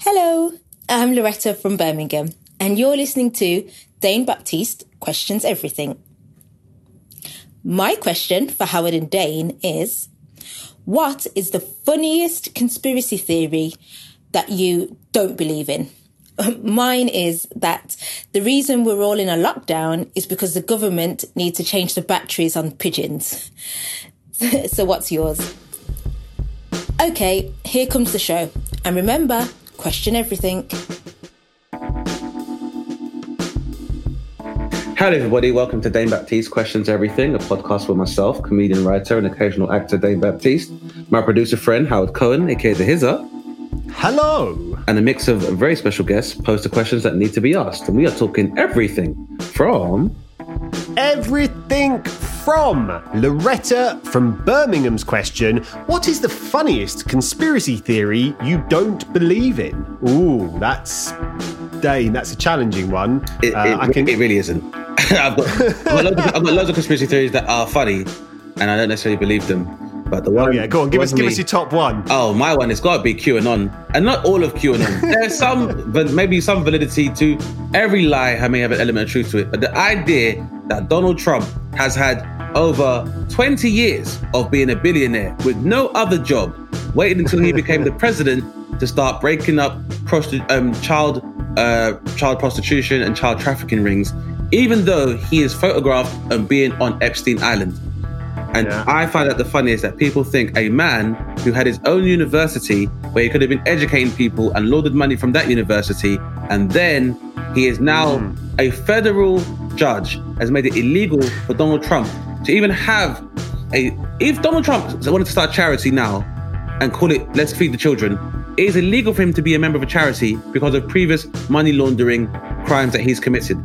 Hello, I'm Loretta from Birmingham, and you're listening to Dane Baptiste Questions Everything. My question for Howard and Dane is What is the funniest conspiracy theory that you don't believe in? Mine is that the reason we're all in a lockdown is because the government needs to change the batteries on pigeons. so, what's yours? Okay, here comes the show. And remember, question everything. Hello, everybody. Welcome to Dane Baptiste Questions Everything, a podcast for myself, comedian, writer, and occasional actor Dane Baptiste, my producer friend Howard Cohen, aka The Hizzer, Hello. and a mix of very special guests pose the questions that need to be asked. And we are talking everything from Everything from Loretta from Birmingham's question What is the funniest conspiracy theory you don't believe in? Ooh, that's. Dane, that's a challenging one. it, Uh, it, I can. it really isn't. I've, got, I've, got loads of, I've got loads of conspiracy theories that are funny, and I don't necessarily believe them. But the one, oh, yeah, go on, give us, give me- us your top one. Oh, my one. It's got to be QAnon, and not all of QAnon. There's some, but maybe some validity to every lie. I may have an element of truth to it, but the idea that Donald Trump has had over 20 years of being a billionaire with no other job, waiting until he became the president to start breaking up prosti- um, child uh, child prostitution and child trafficking rings, even though he is photographed and being on Epstein Island. And Yeah. I find that the funniest that people think a man who had his own university where he could have been educating people and laundered money from that university, and then he is now a federal judge has made it illegal for Donald Trump to even have a. If Donald Trump wanted to start a charity now and call it "Let's Feed the Children," it is illegal for him to be a member of a charity because of previous money laundering crimes that he's committed.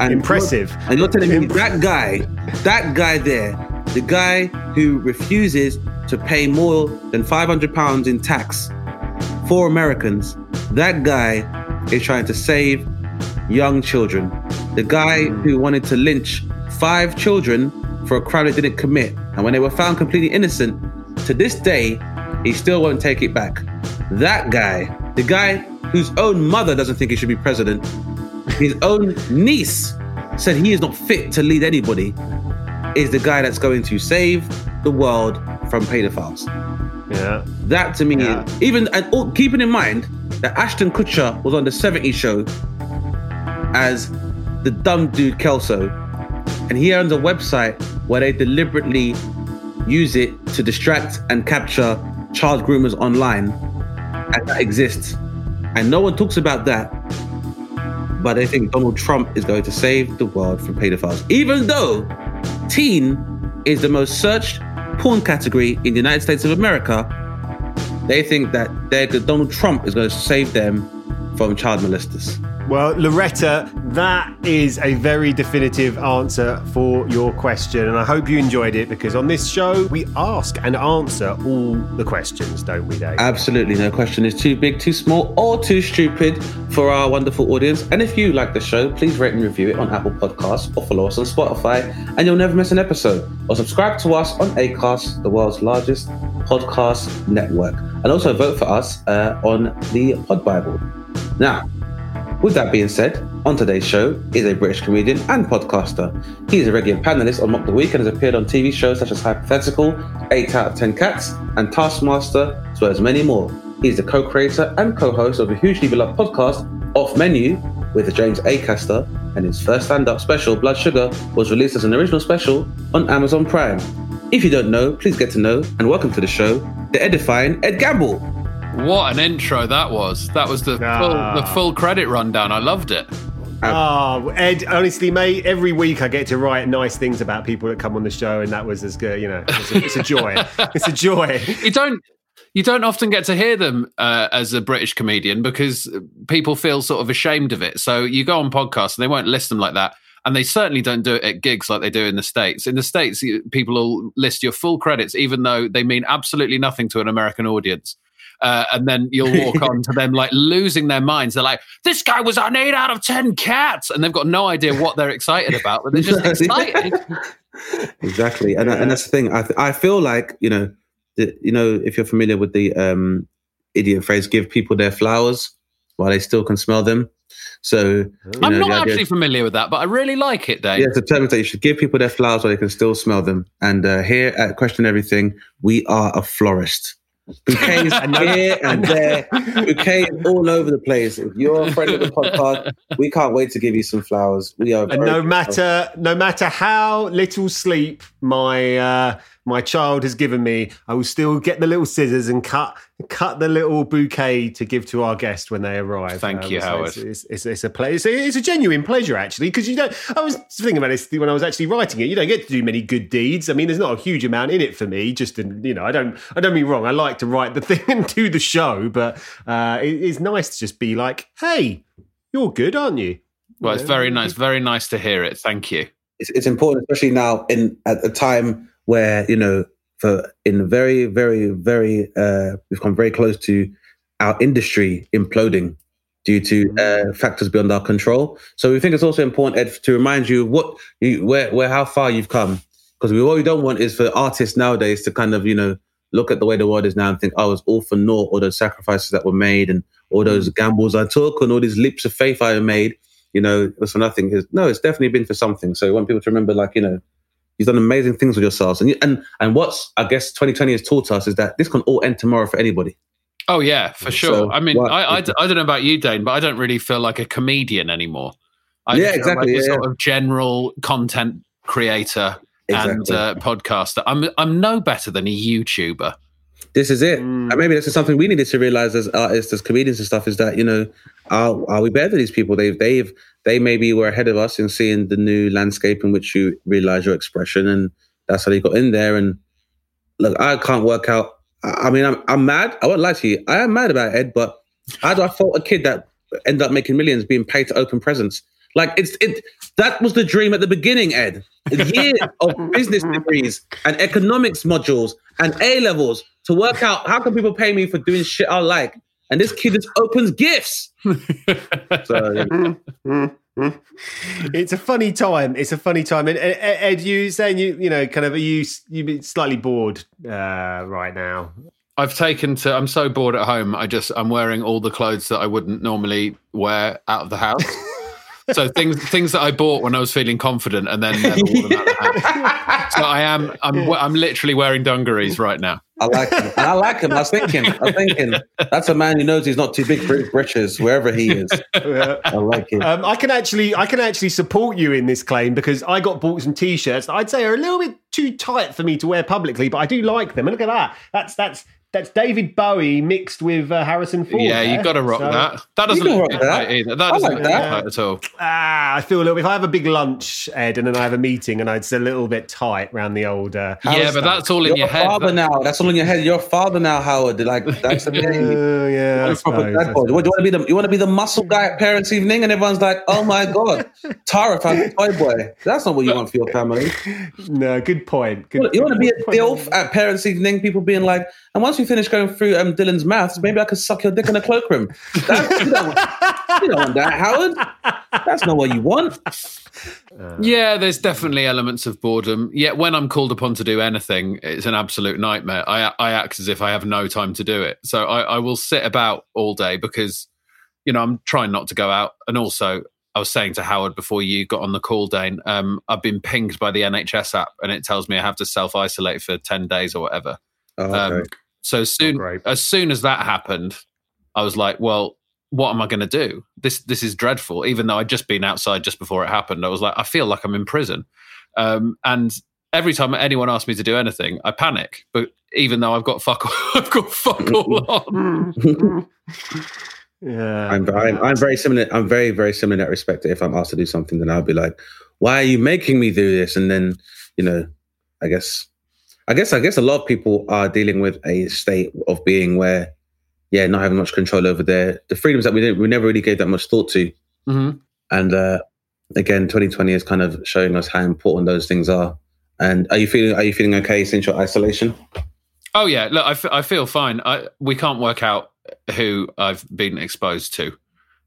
And Impressive. and you're telling me that guy, that guy there, the guy who refuses to pay more than 500 pounds in tax for Americans, that guy is trying to save young children. The guy who wanted to lynch five children for a crime they didn't commit, and when they were found completely innocent, to this day, he still won't take it back. That guy, the guy whose own mother doesn't think he should be president, his own niece said he is not fit to lead anybody, is the guy that's going to save the world from pedophiles. Yeah. That to me, Yeah. even and all, keeping in mind that Ashton Kutcher was on the 70s show as the dumb dude Kelso, and he owns a website where they deliberately use it to distract and capture child groomers online, and that exists, and no one talks about that. But they think Donald Trump is going to save the world from pedophiles, even though teen is the most searched porn category in the United States of America. They think that Donald Trump is going to save them from child molesters. Well, Loretta, that is a very definitive answer for your question. And I hope you enjoyed it because on this show, we ask and answer all the questions, don't we, Dave? Absolutely no question is too big, too small, or too stupid for our wonderful audience. And if you like the show, please rate and review it on Apple Podcasts or follow us on Spotify, and you'll never miss an episode. Or subscribe to us on Acast, the world's largest podcast network, and also vote for us uh, on the Pod Bible. Now, with that being said, on today's show is a British comedian and podcaster. He is a regular panelist on Mock the Week and has appeared on TV shows such as Hypothetical, 8 out of 10 Cats, and Taskmaster, as well as many more. He is the co-creator and co-host of a hugely beloved podcast, Off Menu, with James Acaster, and his first stand-up special, Blood Sugar, was released as an original special on Amazon Prime. If you don't know, please get to know, and welcome to the show, the edifying Ed Gamble. What an intro that was. That was the Ah. full the full credit rundown. I loved it. Oh, Ed, honestly, mate, every week I get to write nice things about people that come on the show, and that was as good, you know, it's a, it's a joy. it's a joy. You don't You don't often get to hear them uh, as a British comedian because people feel sort of ashamed of it. So you go on podcasts and they won't list them like that. And they certainly don't do it at gigs like they do in the States. In the States, people will list your full credits, even though they mean absolutely nothing to an American audience. Uh, and then you'll walk on to them like losing their minds. They're like, "This guy was on eight out of ten cats," and they've got no idea what they're excited about, but they're just excited. exactly, and and that's the thing. I I feel like you know, the, you know, if you're familiar with the um, idiot phrase, "Give people their flowers while they still can smell them." So I'm know, not actually familiar with that, but I really like it, Dave. Yeah, it's a term that you should give people their flowers while they can still smell them. And uh, here at Question Everything, we are a florist. Bouquets here and there, bouquets all over the place. If you're a friend of the podcast, we can't wait to give you some flowers. We are, and no matter no matter how little sleep my uh, my child has given me, I will still get the little scissors and cut cut the little bouquet to give to our guest when they arrive. Thank um, you, so Howard. It's, it's, it's, it's a pleasure. It's, it's a, genuine pleasure, actually, because you don't. I was thinking about this when I was actually writing it. You don't get to do many good deeds. I mean, there's not a huge amount in it for me. Just in, you know, I don't. I don't mean wrong. I like to write the thing and do the show, but uh, it, it's nice to just be like, hey, you're good, aren't you? Well, it's very nice. Very nice to hear it. Thank you. It's, it's important, especially now in at a time where you know for in very, very, very, uh, we've come very close to our industry imploding due to mm. uh, factors beyond our control. So we think it's also important, Ed, to remind you what you, where, where, how far you've come. Because we, what we don't want is for artists nowadays to kind of, you know, look at the way the world is now and think, oh, it's all for naught, all those sacrifices that were made and all those mm. gambles I took and all these leaps of faith I made, you know, it was for nothing. no, it's definitely been for something. So we want people to remember, like, you know, You've done amazing things with yourselves. And, you, and, and what's, I guess, 2020 has taught us is that this can all end tomorrow for anybody. Oh, yeah, for sure. So, I mean, what, I, I, I, don't know about you, Dane, but I don't really feel like a comedian anymore. I yeah, exactly. Like yeah, sort of general content creator exactly. and uh, podcaster. I'm, I'm no better than a YouTuber. This is it. Mm. And maybe this is something we needed to realize as artists, as comedians and stuff, is that, you know, are, are we better than these people? They've, they've, they maybe were ahead of us in seeing the new landscape in which you realize your expression, and that's how they got in there. And look, I can't work out. I mean, I'm I'm mad. I won't lie to you. I am mad about Ed, but how do I fault a kid that ended up making millions being paid to open presents? Like it's it. That was the dream at the beginning, Ed. Years of business degrees and economics modules and A levels to work out how can people pay me for doing shit I like and this kid just opens gifts. so, it's a funny time. It's a funny time. And Ed, you saying you you know kind of are you you slightly bored uh, right now? I've taken to. I'm so bored at home. I just I'm wearing all the clothes that I wouldn't normally wear out of the house. So things things that I bought when I was feeling confident and then never wore them out of the house. So I am I'm I'm literally wearing dungarees right now. I like him. And I like him. I was thinking, I was thinking, that's a man who knows he's not too big for his britches, wherever he is. Yeah. I like him. Um, I can actually, I can actually support you in this claim because I got bought some t-shirts. That I'd say are a little bit too tight for me to wear publicly, but I do like them. And look at that. That's that's that's David Bowie mixed with uh, Harrison Ford. Yeah, you've got to rock so, that. That doesn't look that. either. That doesn't like look that. at all. Ah, I feel a little. If I have a big lunch, Ed, and then I have a meeting, and it's a little bit tight around the old. Uh, yeah, but that's all in You're your head. Father now. That's all in your head. You're father now, Howard. Like that's the thing. uh, yeah. You want to be the you want to be the muscle guy at parents' evening, and everyone's like, "Oh my god, Tara found a toy boy." That's not what you want for your family. No, good point. Good, you want to be a dilf at parents' evening. People being like, and once we finish going through um, Dylan's maths, maybe I could suck your dick in a cloakroom. You, don't, you don't want that, Howard. That's not what you want. Uh, yeah, there's definitely elements of boredom. Yet when I'm called upon to do anything, it's an absolute nightmare. I, I act as if I have no time to do it. So I, I will sit about all day because, you know, I'm trying not to go out. And also, I was saying to Howard before you got on the call, Dane, um, I've been pinged by the NHS app and it tells me I have to self isolate for 10 days or whatever. Oh, okay. um, so soon, oh, as soon as that happened, I was like, well, what am I going to do? This this is dreadful. Even though I'd just been outside just before it happened, I was like, I feel like I'm in prison. Um, and every time anyone asks me to do anything, I panic. But even though I've got fuck, all, I've got fuck all on. yeah, I'm, I'm, I'm very similar. I'm very very similar in that respect. If I'm asked to do something, then I'll be like, "Why are you making me do this?" And then you know, I guess I guess I guess a lot of people are dealing with a state of being where, yeah, not having much control over their the freedoms that we didn't, we never really gave that much thought to, Mhm. and uh, again, 2020 is kind of showing us how important those things are. And are you feeling are you feeling okay since your isolation? Oh yeah, look, I, f- I feel fine. I, we can't work out who I've been exposed to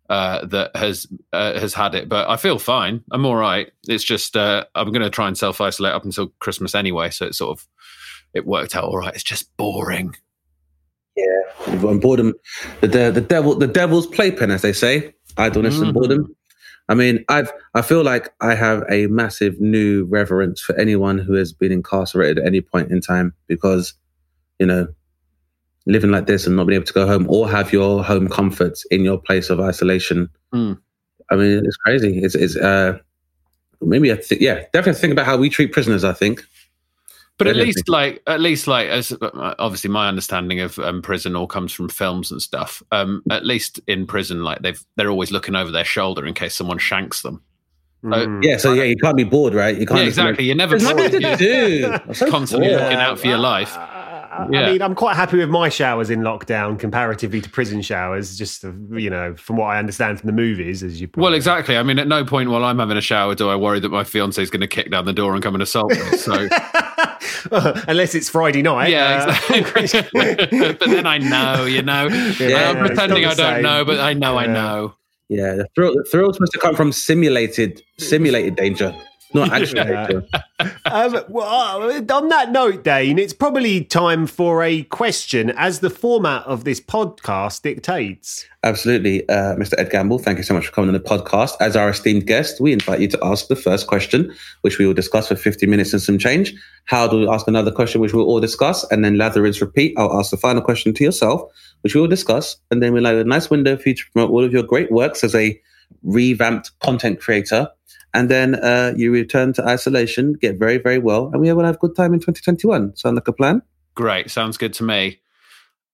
uh, that has uh, has had it, but I feel fine. I'm all right. It's just uh, I'm going to try and self isolate up until Christmas anyway, so it's sort of it worked out all right. It's just boring. Yeah, and boredom, the, the the devil, the devil's playpen, as they say, idleness and Mhm. boredom. I mean, I've I feel like I have a massive new reverence for anyone who has been incarcerated at any point in time because, you know, living like this and not being able to go home or have your home comforts in your place of isolation. Mm. I mean, it's crazy. It's it's uh maybe I think yeah, definitely think about how we treat prisoners. I think. But at least, like, at least, like, as obviously my understanding of um, prison all comes from films and stuff. Um, at least in prison, like they've they're always looking over their shoulder in case someone shanks them. Mm. Yeah. So yeah, you can't be bored, right? You can't. Yeah, just like, exactly. You're never There's nothing bored. to You're do. I'm so constantly bored. looking out for your life. I- Yeah. I mean, I'm quite happy with my showers in lockdown comparatively to prison showers. Just uh, you know, from what I understand from the movies, as you Well, exactly. I mean, at no point while I'm having a shower do I worry that my fiance is going to kick down the door and come and assault me. So, unless it's Friday night. yeah, uh, exactly. but then I know, you know. Yeah, I'm pretending I it's not the don't same. know, but I know I know. Yeah, the thrill, the thrill supposed to come from simulated, simulated danger, not actual Yeah. um, well, uh, on that note, Dane, it's probably time for a question, as the format of this podcast dictates. Absolutely, uh, Mr. Ed Gamble. Thank you so much for coming on the podcast. As our esteemed guest, we invite you to ask the first question, which we will discuss for 50 minutes and some change. How do we ask another question, which we'll all discuss, and then lather rinse repeat? I'll ask the final question to yourself, which we will discuss, and then we'll have a nice window for you to promote all of your great works as a revamped content creator. And then uh, you return to isolation, get very, very well, and we will have a good time in 2021. Sound like a plan? Great. Sounds good to me.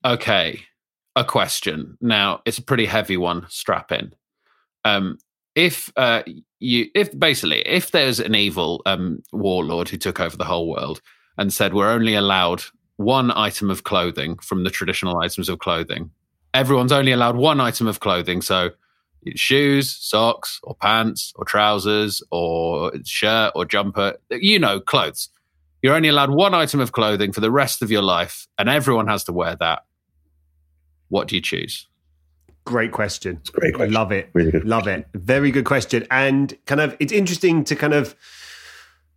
Okay. A question. Now, it's a pretty heavy one. Strap in. Um, if uh, you, if basically, if there's an evil um, warlord who took over the whole world and said we're only allowed one item of clothing from the traditional items of clothing, everyone's only allowed one item of clothing. So, shoes, socks, or pants, or trousers, or shirt, or jumper. You know, clothes. You're only allowed one item of clothing for the rest of your life, and everyone has to wear that. What do you choose? Great question. It's a great question. Love it. Really good Love it. Very good question. And kind of, it's interesting to kind of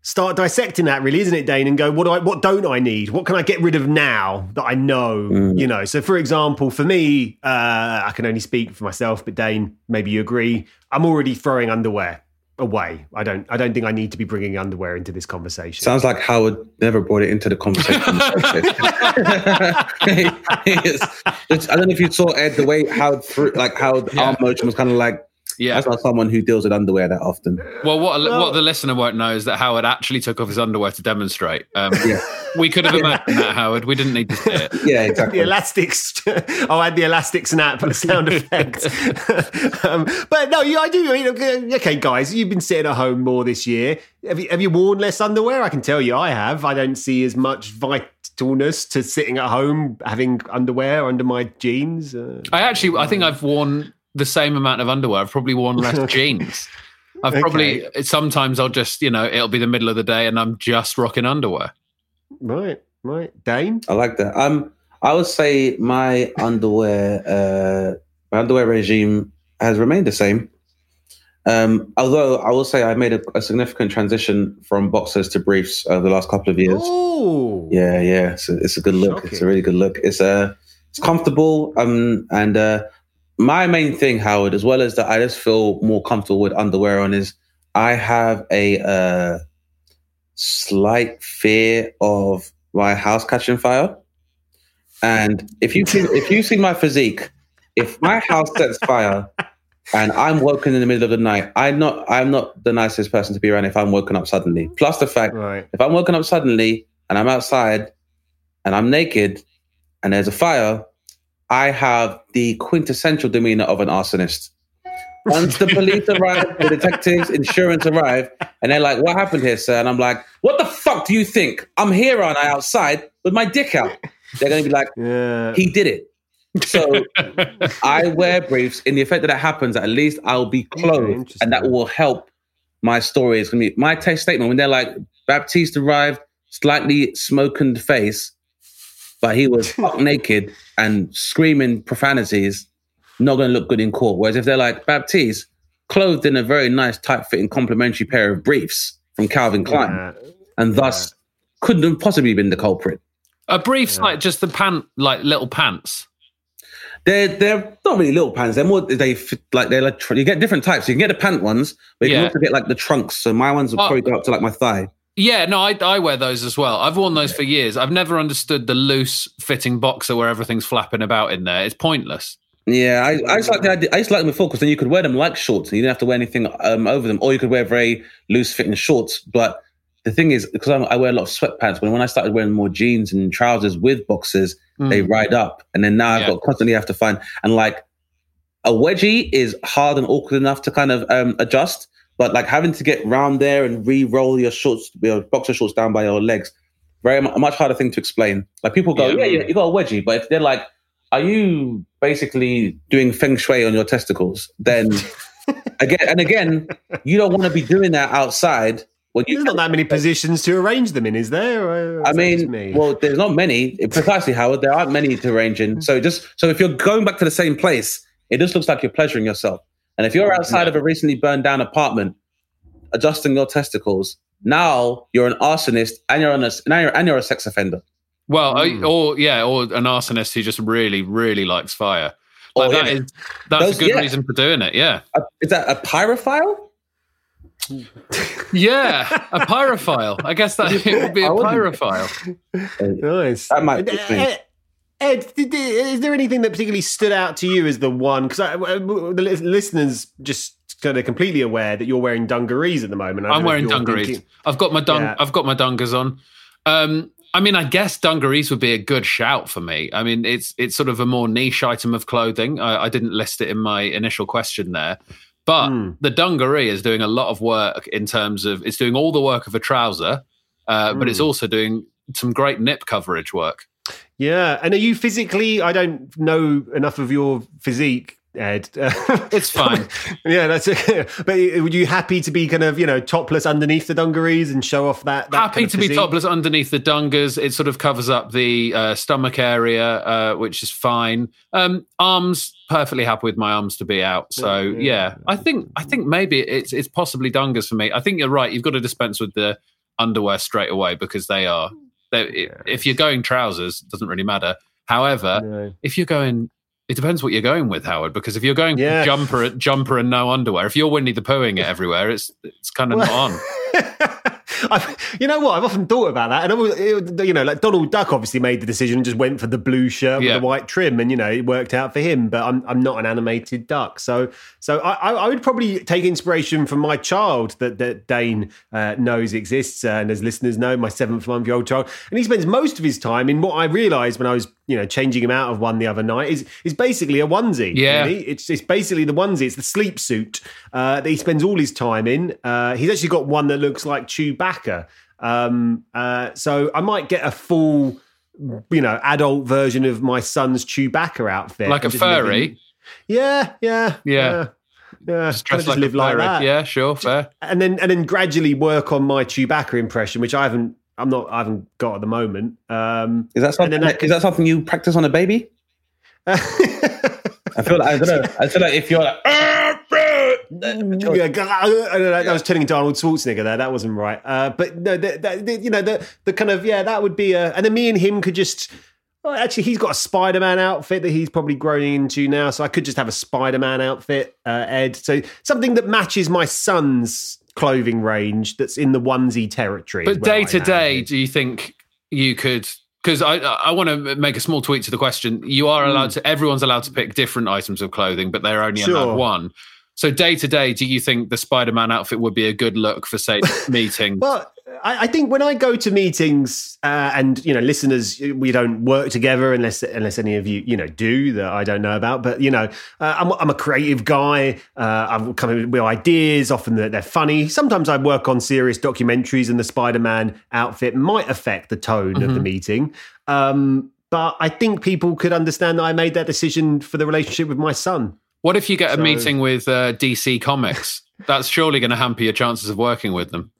start dissecting that, really, isn't it, Dane? And go, what do I, what don't I need? What can I get rid of now that I know? Mm. You know. So, for example, for me, uh, I can only speak for myself, but Dane, maybe you agree. I'm already throwing underwear away. I don't. I don't think I need to be bringing underwear into this conversation. Sounds like Howard never brought it into the conversation. It's- it's- I don't know if you saw Ed the way Howard threw, like how Yeah. arm motion was kind of like. Yeah. That's not someone who deals with underwear that often. Well, what Well- what the listener won't know is that Howard actually took off his underwear to demonstrate. Um, Yeah. We could have imagined that, Howard. We didn't need to see it. Yeah, exactly. the elastics. I'll add the elastic snap for the sound effect. um, but no, you, I do. I mean, okay, okay, guys, you've been sitting at home more this year. Have you, have you worn less underwear? I can tell you, I have. I don't see as much vitalness to sitting at home having underwear under my jeans. Uh, I actually, I think I've worn the same amount of underwear. I've probably worn less jeans. I've probably sometimes I'll just you know it'll be the middle of the day and I'm just rocking underwear. right, right, Dane. I like that. Um, I would say my underwear, uh, my underwear regime has remained the same. Um, although I will say I made a, a significant transition from boxers to briefs over the last couple of years. Oh, Yeah, yeah, it's a, it's a good look. It's a really good look. It's uh, it's comfortable. Um, and uh, my main thing, Howard, as well as that, I just feel more comfortable with underwear on is I have a uh, slight fear of my house catching fire. And if you see, if you see my physique, if my house sets fire and I'm woken in the middle of the night, I'm not I'm not the nicest person to be around if I'm woken up suddenly. Plus the fact right. if I'm woken up suddenly and I'm outside and I'm naked and there's a fire, I have the quintessential demeanor of an arsonist. Once the police arrive, the detectives, insurance arrive, and they're like, "What happened here, sir?" And I'm like, "What the fuck do you think? I'm here, aren't I, outside with my dick out?" They're going to be like, Yeah. "He did it." So I wear briefs. In the event that that happens, at least I'll be clothed, and that will help my story. It's gonna be my test statement when they're like, "Baptiste arrived, slightly smokened face, but he was buck naked and screaming profanities." Not going to look good in court. Whereas if they're like Baptiste, clothed in a very nice, tight-fitting, complimentary pair of briefs from Calvin Klein, Yeah. and thus couldn't have possibly been the culprit. A briefs like just the pant, like little pants. They're they're not really little pants. They're more they fit, like they're like tr- you get different types. You can get the pant ones, but you Yeah. can also get like the trunks. So my ones will Oh. probably go up to like my thigh. Yeah, no, I, I wear those as well. I've worn those for years. I've never understood the loose fitting boxer where everything's flapping about in there. It's pointless. Yeah, I, I just like the idea, I used to like them before because then you could wear them like shorts and you didn't have to wear anything um, over them, or you could wear very loose fitting shorts. But the thing is, because I'm, wear a lot of sweatpants, when when I started wearing more jeans and trousers with boxers, they ride up, and then now I've Yeah. got constantly have to find and like a wedgie is hard and awkward enough to kind of um, adjust, but like having to get round there and re-roll your shorts, your boxer shorts down by your legs, very mu- much harder thing to explain. Like people go, Yeah. yeah, you got a wedgie, but if they're like, are you basically doing feng shui on your testicles? Then again and again, you don't want to be doing that outside. When you There's not that many positions to arrange them in, is there? Or I is that just mean, me? well, there's not many. Precisely, Howard. There aren't many to arrange in. Hmm. So just so if you're going back to the same place, it just looks like you're pleasuring yourself. And if you're outside of a recently burned down apartment, adjusting your testicles, now you're an arsonist and you're on a now you're and you're a sex offender. Well, I- Hmm. or yeah, or an arsonist who just really, really likes fire. Like Or, that yeah. is that's Those- a good yeah. reason for doing it. Yeah, A- is that a pyrophile? yeah, a pyrophile. I guess that it would be a pyrophile. Nice. That might be eh, eh, Ed, did, is there anything that particularly stood out to you as the one? Because the listeners just kind of completely aware that you're wearing dungarees at the moment. I'm wearing dungarees. thinking- I've got my dung. Yeah. I've got my dungas on. Um, I mean, I guess dungarees would be a good shout for me. I mean, it's it's sort of a more niche item of clothing. I, I didn't list it in my initial question there, but Hmm. the dungaree is doing a lot of work in terms of it's doing all the work of a trouser, uh, but it's Hmm. also doing some great nip coverage work. Yeah, and are you physically? I don't know enough of your physique, Ed. It's fine. yeah, that's it. But would you happy to be kind of you know topless underneath the dungarees and show off that? that Happy kind of to be topless underneath the dungas. It sort of covers up the uh, stomach area, uh, which is fine. Um, arms, perfectly happy with my arms to be out. So Yeah. yeah, I think I think maybe it's it's possibly dungas for me. I think you're right. You've got to dispense with the underwear straight away because they are. They If you're going trousers, it doesn't really matter. However, No. if you're going. It depends what you're going with, Howard. Because if you're going Yeah. jumper, jumper and no underwear, if you're Winnie the Poohing it everywhere, it's it's kind of not on. I've, you know what? I've often thought about that, and I was, it- you know, like Donald Duck obviously made the decision and just went for the blue shirt Yeah. with the white trim, and you know, it worked out for him. But I'm I'm not an animated duck, so so I, I would probably take inspiration from my child that that Dane uh, knows exists, uh, and as listeners know, my seventh month old child, and he spends most of his time in what I realised when I was you know changing him out of one the other night is is basically a onesie. Yeah. really. It's it's basically the onesie. It's the sleep suit uh, that he spends all his time in. Uh, he's actually got one that looks like Chewbacca. Um, uh, so I might get a full, you know, adult version of my son's Chewbacca outfit, Like a and just furry? Yeah, yeah, Yeah. yeah. yeah. Just Kinda dress like live a like that. Yeah, sure, fair. and then and then gradually work on my Chewbacca impression, which I haven't. I'm not. I haven't got at the moment. Um, Is that something? And then I- is that something you practice on a baby? I feel like I don't know. I feel like if you're like, "Ah, bro," yeah, g- I don't know, that was turning into Arnold Schwarzenegger there. That wasn't right. Uh, but no, the, the, the- you know, the the kind of yeah, that would be a. And then me and him could just. Well, actually, he's got a Spider-Man outfit that he's probably growing into now, so I could just have a Spider-Man outfit, uh, Ed. So something that matches my son's clothing range that's in the onesie territory. But where day to day, do you think you could? Because I I want to make a small tweak to the question. You are allowed to. Everyone's allowed to pick different items of clothing, but they're only Sure. allowed one. So day to day, do you think the Spider-Man outfit would be a good look for say meeting? Well, I, I think when I go to meetings uh, and you know listeners, we don't work together unless unless any of you you know do that I don't know about. But you know, uh, I'm, I'm a creative guy. Uh, I'm coming with ideas. Often they're, they're funny. Sometimes I work on serious documentaries, and the Spider-Man outfit might affect the tone of the Mm-hmm. meeting. Um, but I think people could understand that I made that decision for the relationship with my son. What if you get a So- meeting with uh, DC Comics? That's surely going to hamper your chances of working with them.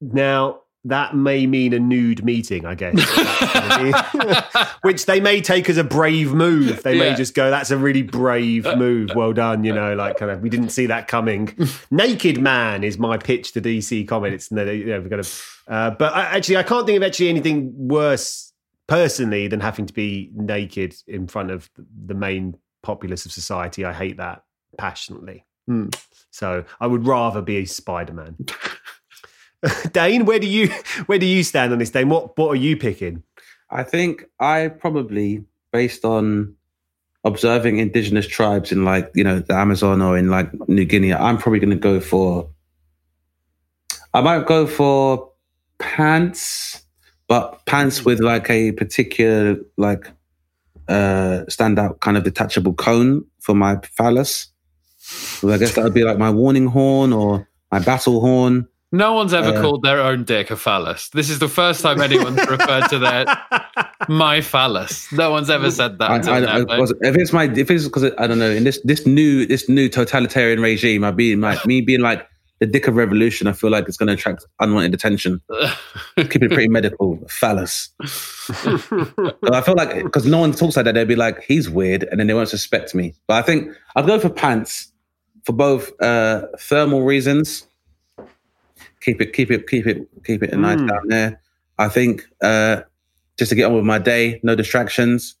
Now, that may mean a nude meeting, I guess. That's gonna be- Which they may take as a brave move. They may just go, that's a really brave move. Well done. You know, like kind of, we didn't see that coming. Naked Man is my pitch to DC Comics. No, you know, we've got to, uh, but I, actually, I can't think of actually anything worse personally than having to be naked in front of the main populace of society. I hate that passionately. Hmm. So I would rather be a Spider Man. Dane, where do you where do you stand on this, Dane? What what are you picking? I think I probably, based on observing indigenous tribes in like, you know, the Amazon or in like New Guinea, I'm probably going to go for, I might go for pants, but pants with like a particular, like, uh, standout kind of detachable cone for my phallus. So I guess that would be like my warning horn or my battle horn. No one's ever Uh, called their own dick a phallus. This is the first time anyone's referred to their my phallus. No one's ever said that. I, I, now, I, was- if it's my, if it's because I don't know, in this this new this new totalitarian regime, I being like me being like the dick of revolution, I feel like it's going to attract unwanted attention. Keep it pretty medical, phallus. I feel like because no one talks like that, they'd be like, he's weird, and then they won't suspect me. But I think I'd go for pants for both uh, thermal reasons. Keep it, keep it, keep it, keep it nice Mm. down there. I think uh, just to get on with my day, no distractions,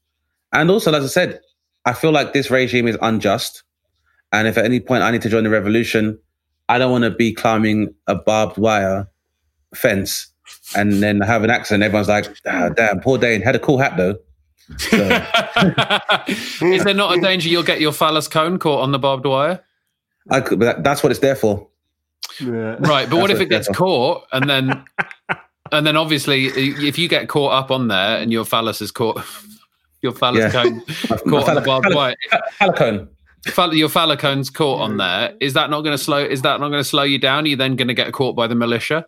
and also, as I said, I feel like this regime is unjust. And if at any point I need to join the revolution, I don't want to be climbing a barbed wire fence and then have an accident. Everyone's like, ah, damn, poor Dane had a cool hat though. So, is there not a danger you'll get your phallus cone caught on the barbed wire? I could, but that's what it's there for. Yeah. Right, but what That's if it gets caught and then and then obviously if you get caught up on there and your phallus is caught your phallus Yeah. cone My- my caught on the barbed phallic- wire. Phallicone. Phall- your phallicone's caught on there. Is that not going to slow? Is that not going to slow you down? Are you then going to get caught by the militia?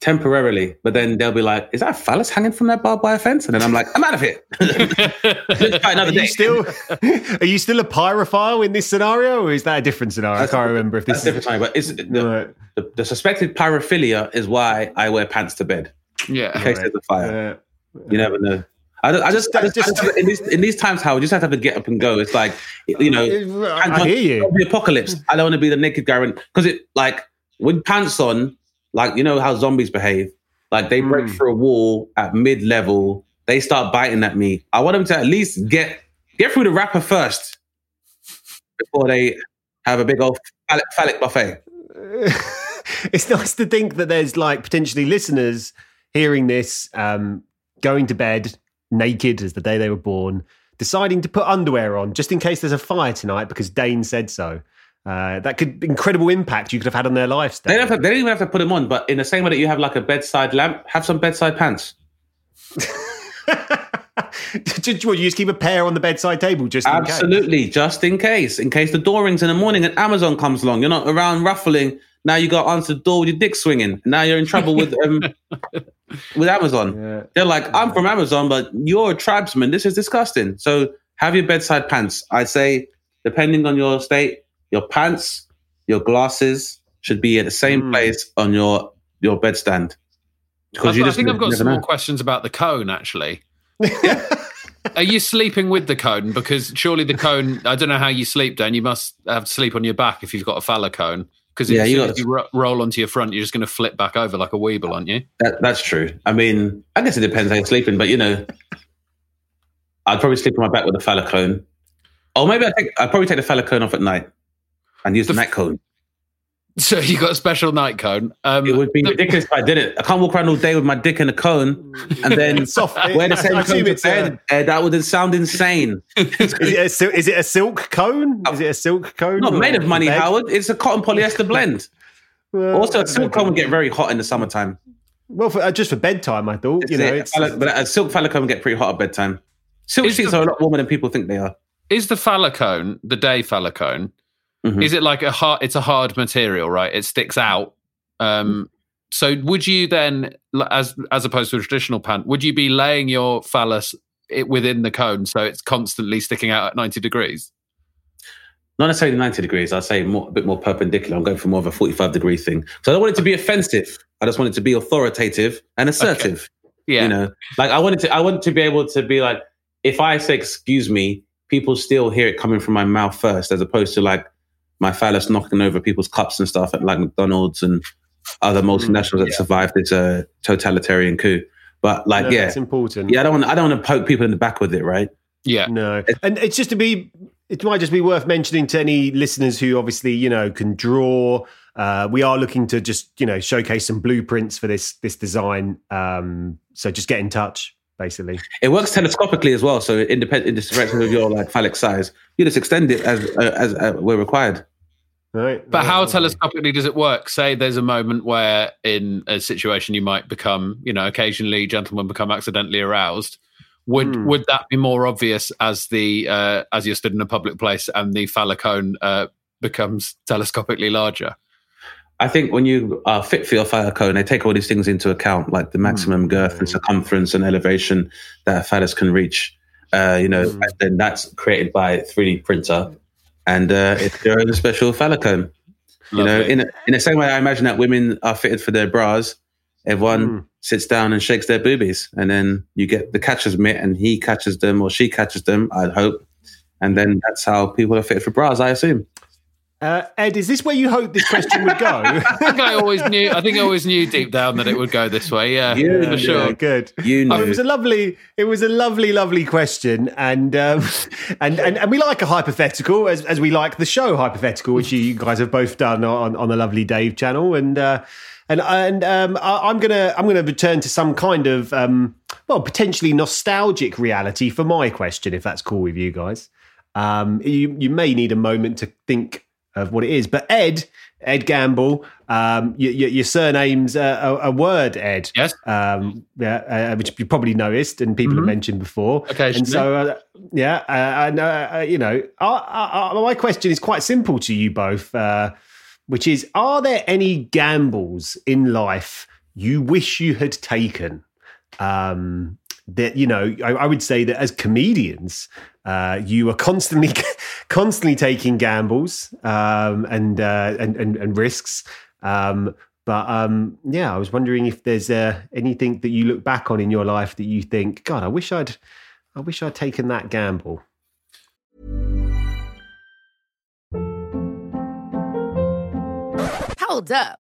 temporarily, but then they'll be like, "Is that a phallus hanging from that barbed wire fence?" And then I'm like, "I'm out of here." Let's Are another you day. still are you still a pyrophile in this scenario, or is that a different scenario? I can't remember if That's this a is different time, but it's the, Right. the, the suspected pyrophilia is why I wear pants to bed Yeah, in yeah. case there's a fire. Uh, You never know. I, I just, I just, I just in these in these times, how we just have to have to get up and go. It's like you know, I, I hear you. The apocalypse. I don't want to be the naked guy because it like with pants on, like you know how zombies behave. Like they break Mm. through a wall at mid level, they start biting at me. I want them to at least get get through the wrapper first before they have a big old phallic, phallic buffet. it's nice to think that there's like potentially listeners hearing this, um, going to bed naked as the day they were born, deciding to put underwear on just in case there's a fire tonight because Dane said so. Uh, that could incredible impact you could have had on their lives. They don't, to, they don't even have to put them on, but in the same way that you have like a bedside lamp, have some bedside pants. What, you just keep a pair on the bedside table just in case. Absolutely, just in case. In case the door rings in the morning and Amazon comes along, you're not around ruffling. Now you got to answer the door with your dick swinging. Now you're in trouble with um, with Amazon. Yeah. They're like, I'm from Amazon, but you're a tribesman. This is disgusting. So have your bedside pants. I'd say, depending on your state, your pants, your glasses should be at the same Mm. place on your your bedstand. I, you I think I've got some know. more questions about the cone. Actually, are you sleeping with the cone? Because surely the cone. I don't know how you sleep, Dan. You must have to sleep on your back if you've got a phallicone. Because Yeah, you got- you ro- roll onto your front, you're just going to flip back over like a weeble, aren't you? That, that's true. I mean, I guess it depends how you're sleeping, but you know, I'd probably sleep on my back with a phallicone. Or maybe I take, I'd probably take the phallicone off at night and use the, The night cone. So you got a special night cone. Um, It would be ridiculous if I did it. I can't walk around all day with my dick in a cone and then Soft- wear the same I cone assume to it's a- bed. Uh, that would sound insane. Is it, a, is it a silk cone? Is it a silk cone? Not made of money, bed? Howard. It's a cotton polyester blend. Well, Also, I a don't silk know. cone would get very hot in the summertime. Well, for, uh, just for bedtime, I thought. you know, it. it's, Phallic- but uh, silk phallicone get pretty hot at bedtime. Silk sheets the- are a lot warmer than people think they are. Is the phallicone the day phallicone? Mhm. Is it like a hard? It's a hard material, right? It sticks out. Um, so would you then, as as opposed to a traditional pant, would you be laying your phallus it within the cone so it's constantly sticking out at ninety degrees? Not necessarily 90 degrees. I'd say more, a bit more perpendicular. I'm going for more of a 45 degree thing. So I don't want it to be offensive. I just want it to be authoritative and assertive. Yeah. You know, like I wanted to, I want to be able to be like, if I say excuse me, people still hear it coming from my mouth first, as opposed to like my phallus knocking over people's cups and stuff at like McDonald's and other multinationals that survived this uh, totalitarian coup. But like, no, yeah, it's important. yeah, I don't want, I don't want to poke people in the back with it, right? yeah. No, and it's just to be. It might just be worth mentioning to any listeners who obviously you know can draw. Uh, we are looking to just you know showcase some blueprints for this this design. Um, so just get in touch, basically. It works telescopically as well, so independent, irrespective of your like phallic size, you just extend it as uh, as uh, where required. Right. But how telescopically does it work? Say there's a moment where, in a situation, you might become, you know, occasionally gentlemen become accidentally aroused. Would Hmm. would that be more obvious as the uh, as you're stood in a public place and the phallicone uh, becomes telescopically larger? I think when you are fit for your phallicone, they take all these things into account, like the maximum girth and circumference and elevation that a phallus can reach. Uh, you know, and then that's created by a 3D printer, and uh, it's your own special phallicone. You know, in a, in the same way, I imagine that women are fitted for their bras. Everyone Mm. sits down and shakes their boobies, and then you get the catcher's mitt, and he catches them or she catches them. I'd hope, and then that's how people are fitted for bras. I assume. Uh, Ed, is this where you hoped this question would go? I think I always knew. I think I always knew deep down that it would go this way. Yeah, Yeah, for sure. Yeah, good. You Oh, it was a lovely, it was a lovely, lovely question, and um, and, and and we like a hypothetical as as we like the show hypothetical, which you guys have both done on on the lovely Dave channel, and uh, and and um, I, I'm gonna I'm gonna return to some kind of um, well potentially nostalgic reality for my question, if that's cool with you guys. Um, you you may need a moment to think of what it is, but Ed. Ed Gamble, um, your, your, your surname's a, a, word, Ed Yes. um, yeah, uh, which you probably noticed and people have mentioned before. Occasionally. And so, uh, yeah, uh, and uh, uh, you know, uh, uh, uh, my question is quite simple to you both, uh, which is: Are there any gambles in life you wish you had taken? Um, that you know, I, I would say that as comedians, uh, you are constantly, constantly taking gambles um, and, uh, and and and risks. Um, but um, yeah, I was wondering if there's uh, anything that you look back on in your life that you think, God, I wish I'd, I wish I'd taken that gamble. Hold up.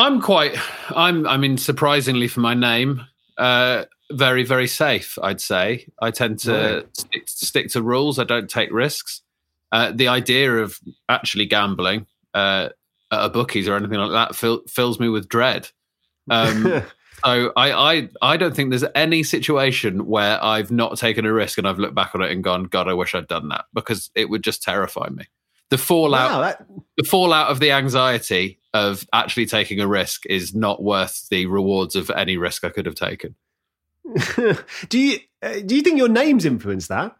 I'm quite. I'm. I mean, surprisingly for my name, uh, very very safe. I'd say. I tend to stick, stick to rules. I don't take risks. Uh, the idea of actually gambling uh, at a bookies or anything like that fill, fills me with dread. Um, so I, I I don't think there's any situation where I've not taken a risk and I've looked back on it and gone, God, I wish I'd done that because it would just terrify me. The fallout Wow, that, the fallout of the anxiety of actually taking a risk is not worth the rewards of any risk I could have taken. do you uh, do you think your name's influenced that?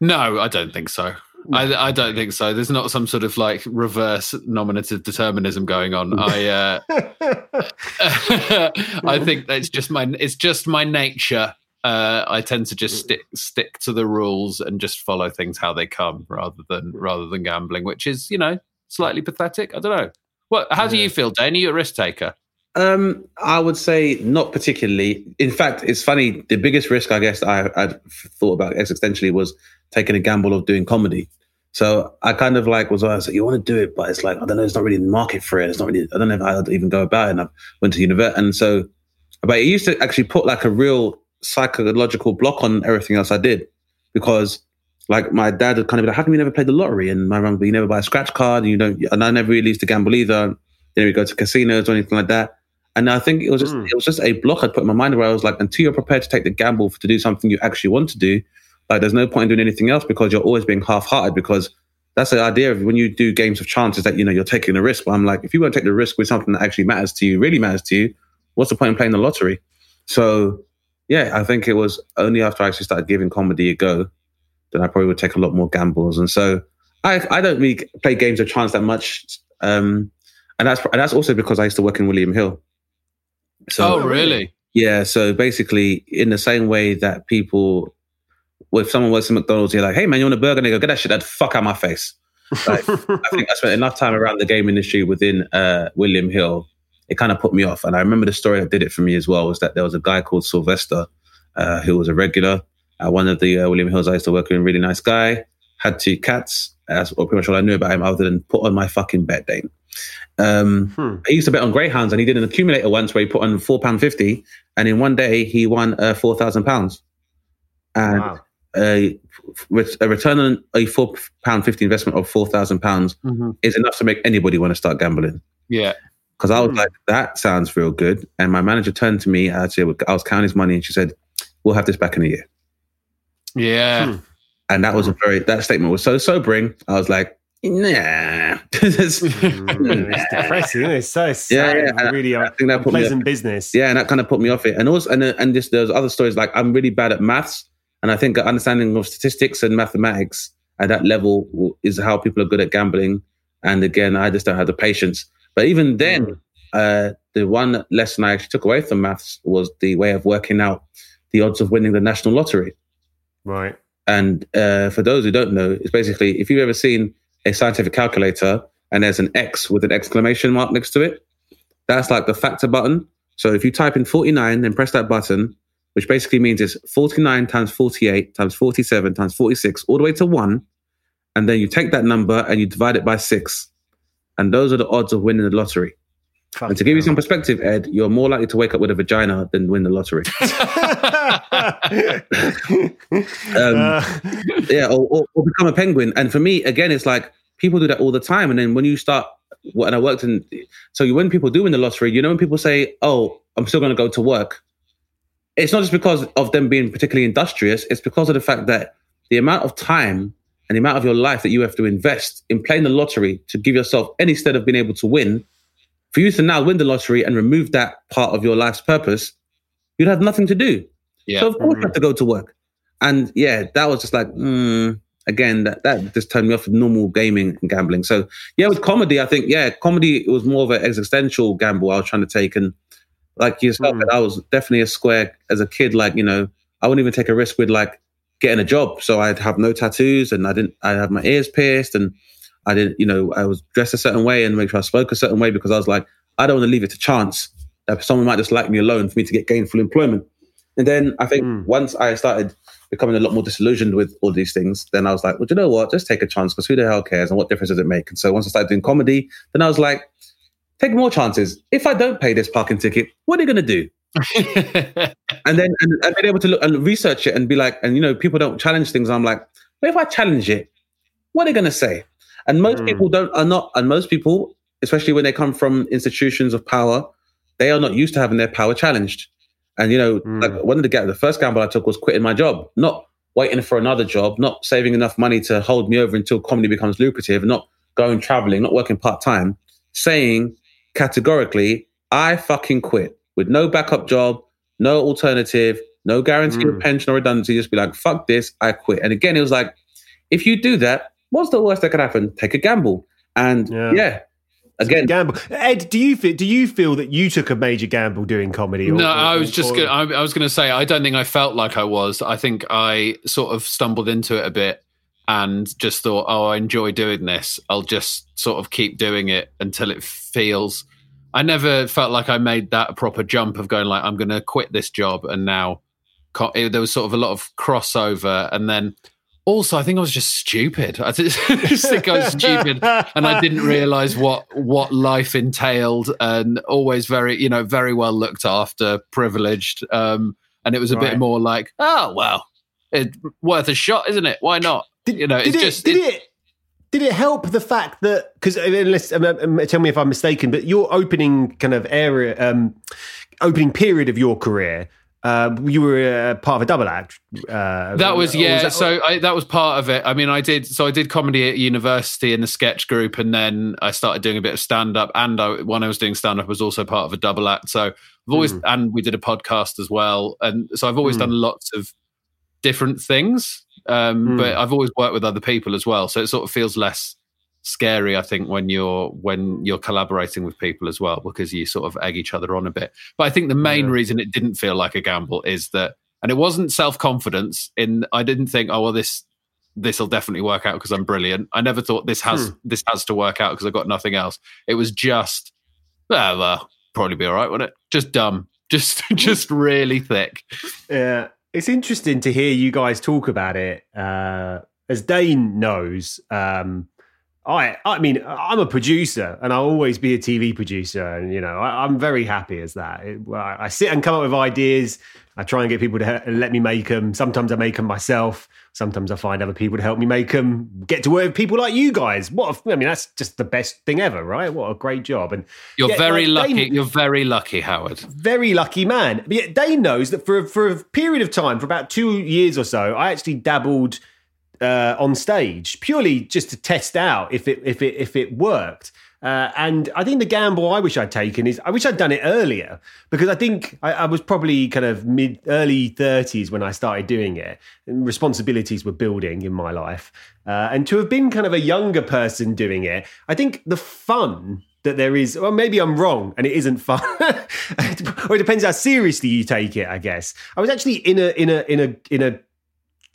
No, I don't think so. I, I don't think so. There's not some sort of like reverse nominative determinism going on. I uh, I think that's just my it's just my nature. Uh, I tend to just stick stick to the rules and just follow things how they come rather than rather than gambling, which is you know slightly pathetic. I don't know. What? How do you feel, Dane? Are you a risk taker? Um, I would say not particularly. In fact, it's funny. The biggest risk, I guess, I I thought about existentially was taking a gamble of doing comedy. So I kind of like was I was like, you want to do it, but it's like I don't know, it's not really the market for it. It's not really. I don't know if I'd even go about it. And I went to university, and so, but it used to actually put like a real psychological block on everything else I did because. Like my dad would kind of be like, "How come you never played the lottery?" And my mum, but you never buy a scratch card, and you don't. And I never really used to gamble either. Didn't really go to casinos or anything like that. And I think it was just hmm. it was just a block I'd put in my mind where I was like, until you're prepared to take the gamble to do something you actually want to do, like there's no point in doing anything else because you're always being half-hearted because that's the idea of when you do games of chance is that you know you're taking a risk. But I'm like, if you won't take the risk with something that actually matters to you, really matters to you, what's the point in playing the lottery? So yeah, I think it was only after I actually started giving comedy a go that I probably would take a lot more gambles. And so I I don't really play games of chance that much. Um, and that's and that's also because I used to work in William Hill. So oh, really? Yeah. So basically, in the same way that people, well, if someone works at McDonald's, you're like, "Hey, man, you want a burger?" And they go, "Get that shit that fuck out my face." Like, I think I spent enough time around the game industry within uh, William Hill. It kind of put me off, and I remember the story that did it for me as well was that there was a guy called Sylvester uh, who was a regular at one of the uh, William Hills I used to work with. Really nice guy, had two cats. That's pretty much all I knew about him, other than put on my fucking bet, Dane. Um, Hmm. He used to bet on greyhounds, and he did an accumulator once where he put on four pound fifty, and in one day he won uh, four thousand pounds. And Wow. a, a return on a four pound fifty investment of four thousand pounds Mm-hmm. is enough to make anybody want to start gambling. Yeah. Because I was Hmm. like, that sounds real good. And my manager turned to me, I was counting his money, and she said, "We'll have this back in a year." Yeah. Hmm. And that was a very that statement was so sobering. I was like, nah. This- Mm, it's depressing. Isn't it? It's so Yeah, sad. yeah, and really I think that put me business. yeah, and that kind of put me off it. And also, and and just there's other stories like I'm really bad at maths, and I think understanding of statistics and mathematics at that level is how people are good at gambling. And again, I just don't have the patience. But even then, uh, the one lesson I actually took away from maths was the way of working out the odds of winning the national lottery. Right. And uh, for those who don't know, it's basically if you've ever seen a scientific calculator and there's an X with an exclamation mark next to it, that's like the factor button. So if you type in 49 then press that button, which basically means it's 49 times 48 times 47 times 46, all the way to one. And then you take that number and you divide it by six. And those are the odds of winning the lottery. And to give you some perspective, Ed, you're more likely to wake up with a vagina than win the lottery. Um, Uh, yeah, or, or, or become a penguin. And for me, again, it's like people do that all the time. And then when you start, and I worked in, so when people do win the lottery, you know, when people say, "Oh, I'm still going to go to work," it's not just because of them being particularly industrious. It's because of the fact that the amount of time and the amount of your life that you have to invest in playing the lottery to give yourself any stead of being able to win, for you to now win the lottery and remove that part of your life's purpose, you'd have nothing to do. Yeah. So of course you have to go to work. And yeah, that was just like, mm, again, that, that just turned me off of normal gaming and gambling. So yeah, with comedy, I think, yeah, comedy was more of an existential gamble I was trying to take. And like yourself, Mm. I was definitely a square as a kid. Like, you know, I wouldn't even take a risk with like getting a job. So I'd have no tattoos and I didn't, I have my ears pierced and I didn't, you know, I was dressed a certain way and make sure I spoke a certain way because I was like, I don't want to leave it to chance that someone might just like me alone for me to get gainful employment. And then I think Mm. once I started becoming a lot more disillusioned with all these things, then I was like, well, do you know what? Just take a chance because who the hell cares and what difference does it make? And so once I started doing comedy, then I was like, take more chances. If I don't pay this parking ticket, what are you going to do? And then and, and being able to look and research it and be like, and you know, people don't challenge things. I'm like, but if I challenge it, what are they going to say? And most Mm. people don't are not, and most people, especially when they come from institutions of power, they are not used to having their power challenged. And you know, Mm. like one of the ga- the first gamble I took was quitting my job, not waiting for another job, not saving enough money to hold me over until comedy becomes lucrative, not going traveling, not working part time, saying categorically, I fucking quit with no backup job, no alternative, no guarantee of Mm. pension or redundancy. Just be like, fuck this, I quit. And again, it was like, if you do that, what's the worst that could happen? Take a gamble. And Yeah. yeah, again, gamble. Ed, do you feel, do you feel that you took a major gamble doing comedy? or- No, or- I was just or- gonna, I, I was going to say I don't think I felt like I was. I think I sort of stumbled into it a bit and just thought, oh, I enjoy doing this. I'll just sort of keep doing it until it feels. I never felt like I made that proper jump of going like I'm going to quit this job and now co- it, there was sort of a lot of crossover and then. Also, I think I was just stupid. I just just think I was stupid, and I didn't realize what what life entailed. And always very, you know, very well looked after, privileged. Um, and it was a Right. bit more like, oh well, it's worth a shot, isn't it? Why not? Did, you know, did it's it, just did it- it did it help the fact that because unless um, um, tell me if I'm mistaken, but your opening kind of area, um, opening period of your career, uh, you were uh, part of a double act. Uh, That was yeah. that- so I, that was part of it. I mean, I did so I did comedy at university in the sketch group, and then I started doing a bit of stand up. And I, when I was doing stand up, I was also part of a double act. So I've always Mm. and we did a podcast as well. And so I've always Mm. done lots of different things. Um, Mm. But I've always worked with other people as well, so it sort of feels less scary i think when you're when you're collaborating with people as well because you sort of egg each other on a bit. But i think the main Yeah. reason it didn't feel like a gamble is that and it wasn't self-confidence in i didn't think oh well this this will definitely work out because i'm brilliant. I never thought this has this has to work out because i've got nothing else. It was just ah, well probably be all right wouldn't it? Just dumb. Just just really thick. Yeah, it's interesting to hear you guys talk about it. Uh, as Dane knows, um, I I mean I'm a producer and I'll always be a TV producer, and you know I, I'm very happy as that. It, I, I sit and come up with ideas. I try and get people to he- let me make them. Sometimes I make them myself. Sometimes I find other people to help me make them. Get to work with people like you guys. What a, I mean, that's just the best thing ever, right? What a great job! And you're Yeah, very like, lucky Dane- you're very lucky howard very lucky man. But yet Dane knows that for for a period of time, for about two years or so, I actually dabbled uh, on stage purely just to test out if it if it if it worked. Uh, and I think the gamble I wish I'd taken is I wish I'd done it earlier because I think I, I was probably kind of mid early thirties when I started doing it. And responsibilities were building in my life, uh, and to have been kind of a younger person doing it, I think the fun that there is, well, maybe I'm wrong and it isn't fun. or it depends how seriously you take it, I guess. I was actually in a in a in a in a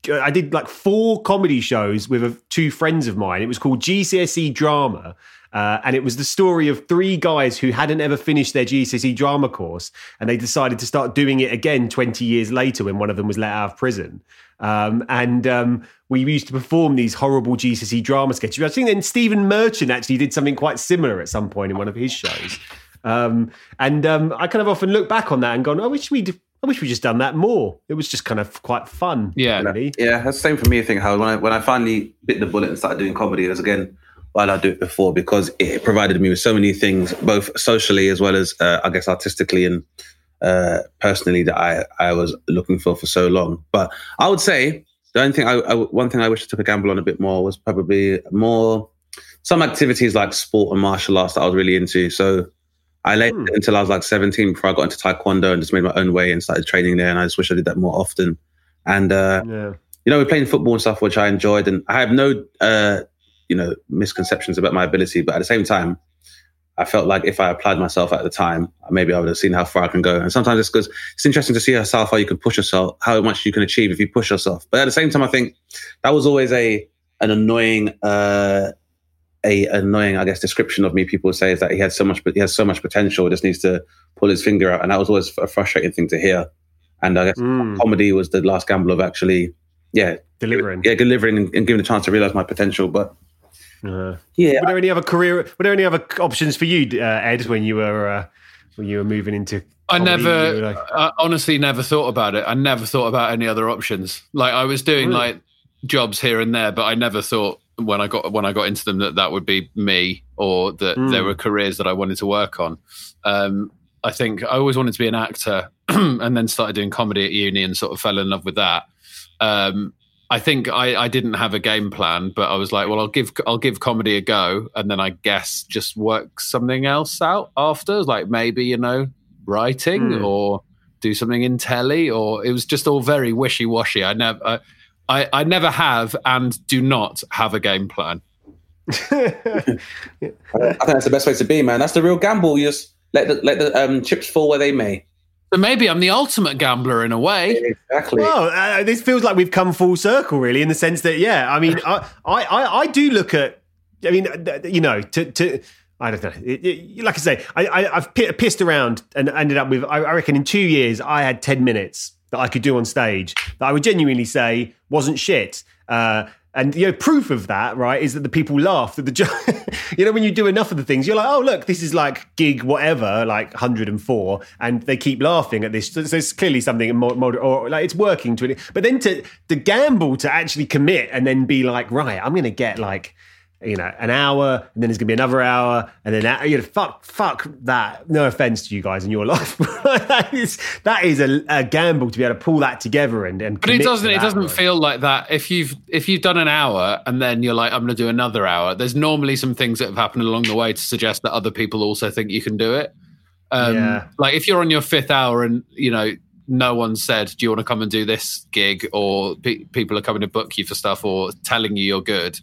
I did like four comedy shows with a, two friends of mine. It was called GCSE Drama. Uh, and it was the story of three guys who hadn't ever finished their GCSE drama course, and they decided to start doing it again 20 years later when one of them was let out of prison. Um, and um, we used to perform these horrible GCSE drama sketches. I think then Stephen Merchant actually did something quite similar at some point in one of his shows. Um, and um, I kind of often look back on that and gone, I wish we'd, I wish we just done that more. It was just kind of quite fun. Yeah. really. Yeah, that's the same for me. I think how when I when I finally bit the bullet and started doing comedy, it was again while I do it before because it provided me with so many things, both socially as well as uh, I guess artistically and uh, personally that I I was looking for for so long. But I would say the only thing I, I one thing I wish I took a gamble on a bit more was probably more some activities like sport and martial arts that I was really into. So. I left Hmm. until I was like 17 before I got into Taekwondo and just made my own way and started training there. And I just wish I did that more often. And uh, Yeah. you know, we're playing football and stuff, which I enjoyed, and I have no, uh, you know, misconceptions about my ability. But at the same time, I felt like if I applied myself at the time, maybe I would have seen how far I can go. And sometimes it's because it's interesting to see how far you can push yourself, how much you can achieve if you push yourself. But at the same time, I think that was always a an annoying, uh, a annoying, I guess, description of me. People say is that he has so much, he has so much potential, just needs to pull his finger out, and that was always a frustrating thing to hear. And I guess Mm. comedy was the last gamble of actually, yeah, Delivering. yeah, delivering and, and giving the chance to realize my potential. But Uh, yeah, were there any other career? Were there any other options for you, uh, Ed, when you were uh, when you were moving into? I never, like- I honestly never thought about it. I never thought about any other options. Like I was doing Really? like jobs here and there, but I never thought when I got when I got into them that that would be me or that Mm. there were careers that I wanted to work on. Um, I think I always wanted to be an actor, and then started doing comedy at uni and sort of fell in love with that. Um, I think I, I didn't have a game plan, but I was like, well, I'll give I'll give comedy a go, and then I guess just work something else out after, like maybe you know writing Hmm. or do something in telly, or it was just all very wishy washy. I never. I, I, I never have and do not have a game plan. I think that's the best way to be, man. That's the real gamble. You just let the let the um, chips fall where they may. So maybe I'm the ultimate gambler in a way. Exactly. Well, uh, this feels like we've come full circle, really, in the sense that, yeah, I mean, I, I, I, I do look at, I mean, uh, you know, to, to, I don't know. It, it, like I say, I, I, I've p- pissed around and ended up with. I, I reckon in two years, I had ten minutes that I could do on stage that I would genuinely say wasn't shit. Uh, and you know, proof of that, right, is that the people laughed at the you know, when you do enough of the things, you're like, oh look, this is like gig whatever, like 104, and they keep laughing at this. So there's clearly something more or like it's working to it. But then to to gamble to actually commit and then be like, right, I'm going to get like you know, an hour, and then there's gonna be another hour, and then you know, fuck, fuck that. No offense to you guys in your life, that is that is a, a, gamble to be able to pull that together and and. But it doesn't. It doesn't right? feel like that. If you've if you've done an hour and then you're like, I'm gonna do another hour. There's normally some things that have happened along the way to suggest that other people also think you can do it. Um, Yeah. Like if you're on your fifth hour and you know no one said, "Do you want to come and do this gig?" or pe- people are coming to book you for stuff or telling you you're good,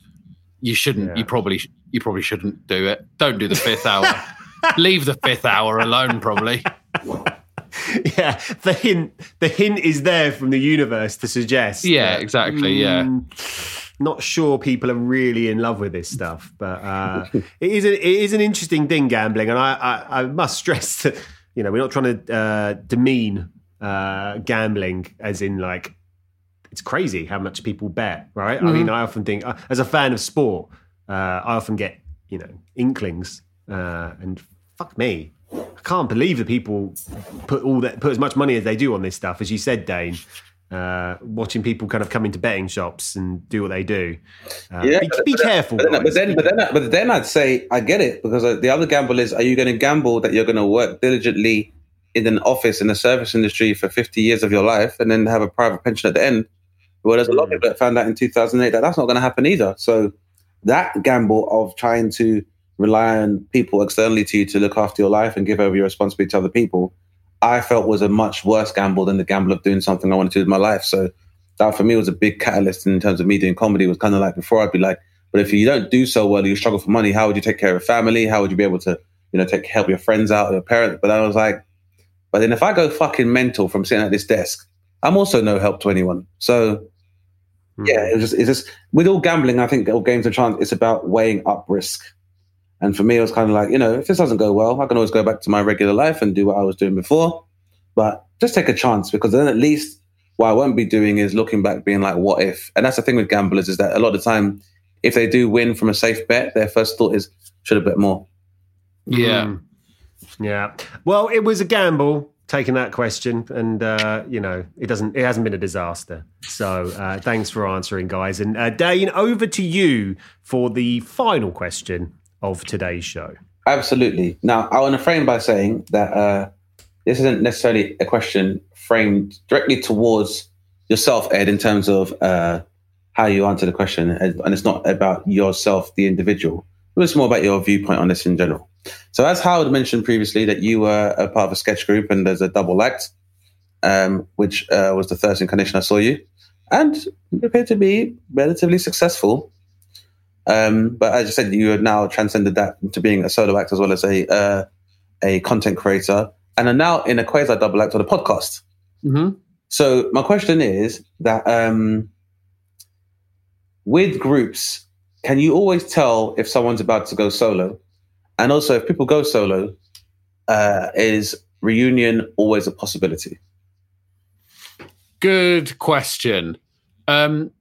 you shouldn't. Yeah. You probably you probably shouldn't do it. Don't do the fifth hour. Leave the fifth hour alone. Probably. yeah, the hint the hint is there from the universe to suggest. Yeah. that, Exactly. Yeah. mm, Not sure people are really in love with this stuff, but uh, it is a, it is an interesting thing gambling, and I, I, I must stress that you know we're not trying to uh, demean uh, gambling as in like it's crazy how much people bet, right? I mean, I often think uh, as a fan of sport, uh, I often get you know inklings, uh, and fuck me, I can't believe that people put all that put as much money as they do on this stuff. As you said, Dane, uh, watching people kind of come into betting shops and do what they do. Uh, Yeah, be, but- be but- careful. But then, but then, but then, but then I'd say I get it because uh, the other gamble is: Are you going to gamble that you're going to work diligently in an office in the service industry for 50 years of your life and then have a private pension at the end? Well, there's a lot of people that found out in 2008 that that's not going to happen either. So that gamble of trying to rely on people externally to you to look after your life and give over your responsibility to other people, I felt was a much worse gamble than the gamble of doing something I wanted to do with my life. So that for me was a big catalyst in terms of me doing comedy. It was kind of like before I'd be like, but if you don't do so well, you struggle for money. How would you take care of family? How would you be able to, you know, take help your friends out, your parents? But I was like, but then if I go fucking mental from sitting at this desk, I'm also no help to anyone. So yeah, it was just it's just with all gambling. I think all games of chance. It's about weighing up risk. And for me, it was kind of like you know, if this doesn't go well, I can always go back to my regular life and do what I was doing before. But just take a chance because then at least what I won't be doing is looking back, being like, what if? And that's the thing with gamblers is that a lot of the time, if they do win from a safe bet, their first thought is should have bet more. Yeah. Mm. Yeah. Well, it was a gamble taking that question, and uh, you know, it doesn't. It hasn't been a disaster. So, uh, thanks for answering, guys. And uh, Dane, over to you for the final question of today's show. Absolutely. Now, I want to frame by saying that uh, this isn't necessarily a question framed directly towards yourself, Ed, in terms of uh, how you answer the question, and and it's not about yourself, the individual. It's more about your viewpoint on this in general. So, as Howard mentioned previously, that you were a part of a sketch group and there's a double act, um, which uh, was the first incarnation I saw you, and you appear to be relatively successful. Um, but as I said, you have now transcended that into being a solo act as well as a uh, a content creator, and are now in a quasi double act on a podcast. hmm So my question is that um, with groups, can you always tell if someone's about to go solo? And also, if people go solo, uh, is reunion always a possibility? Good question. Um,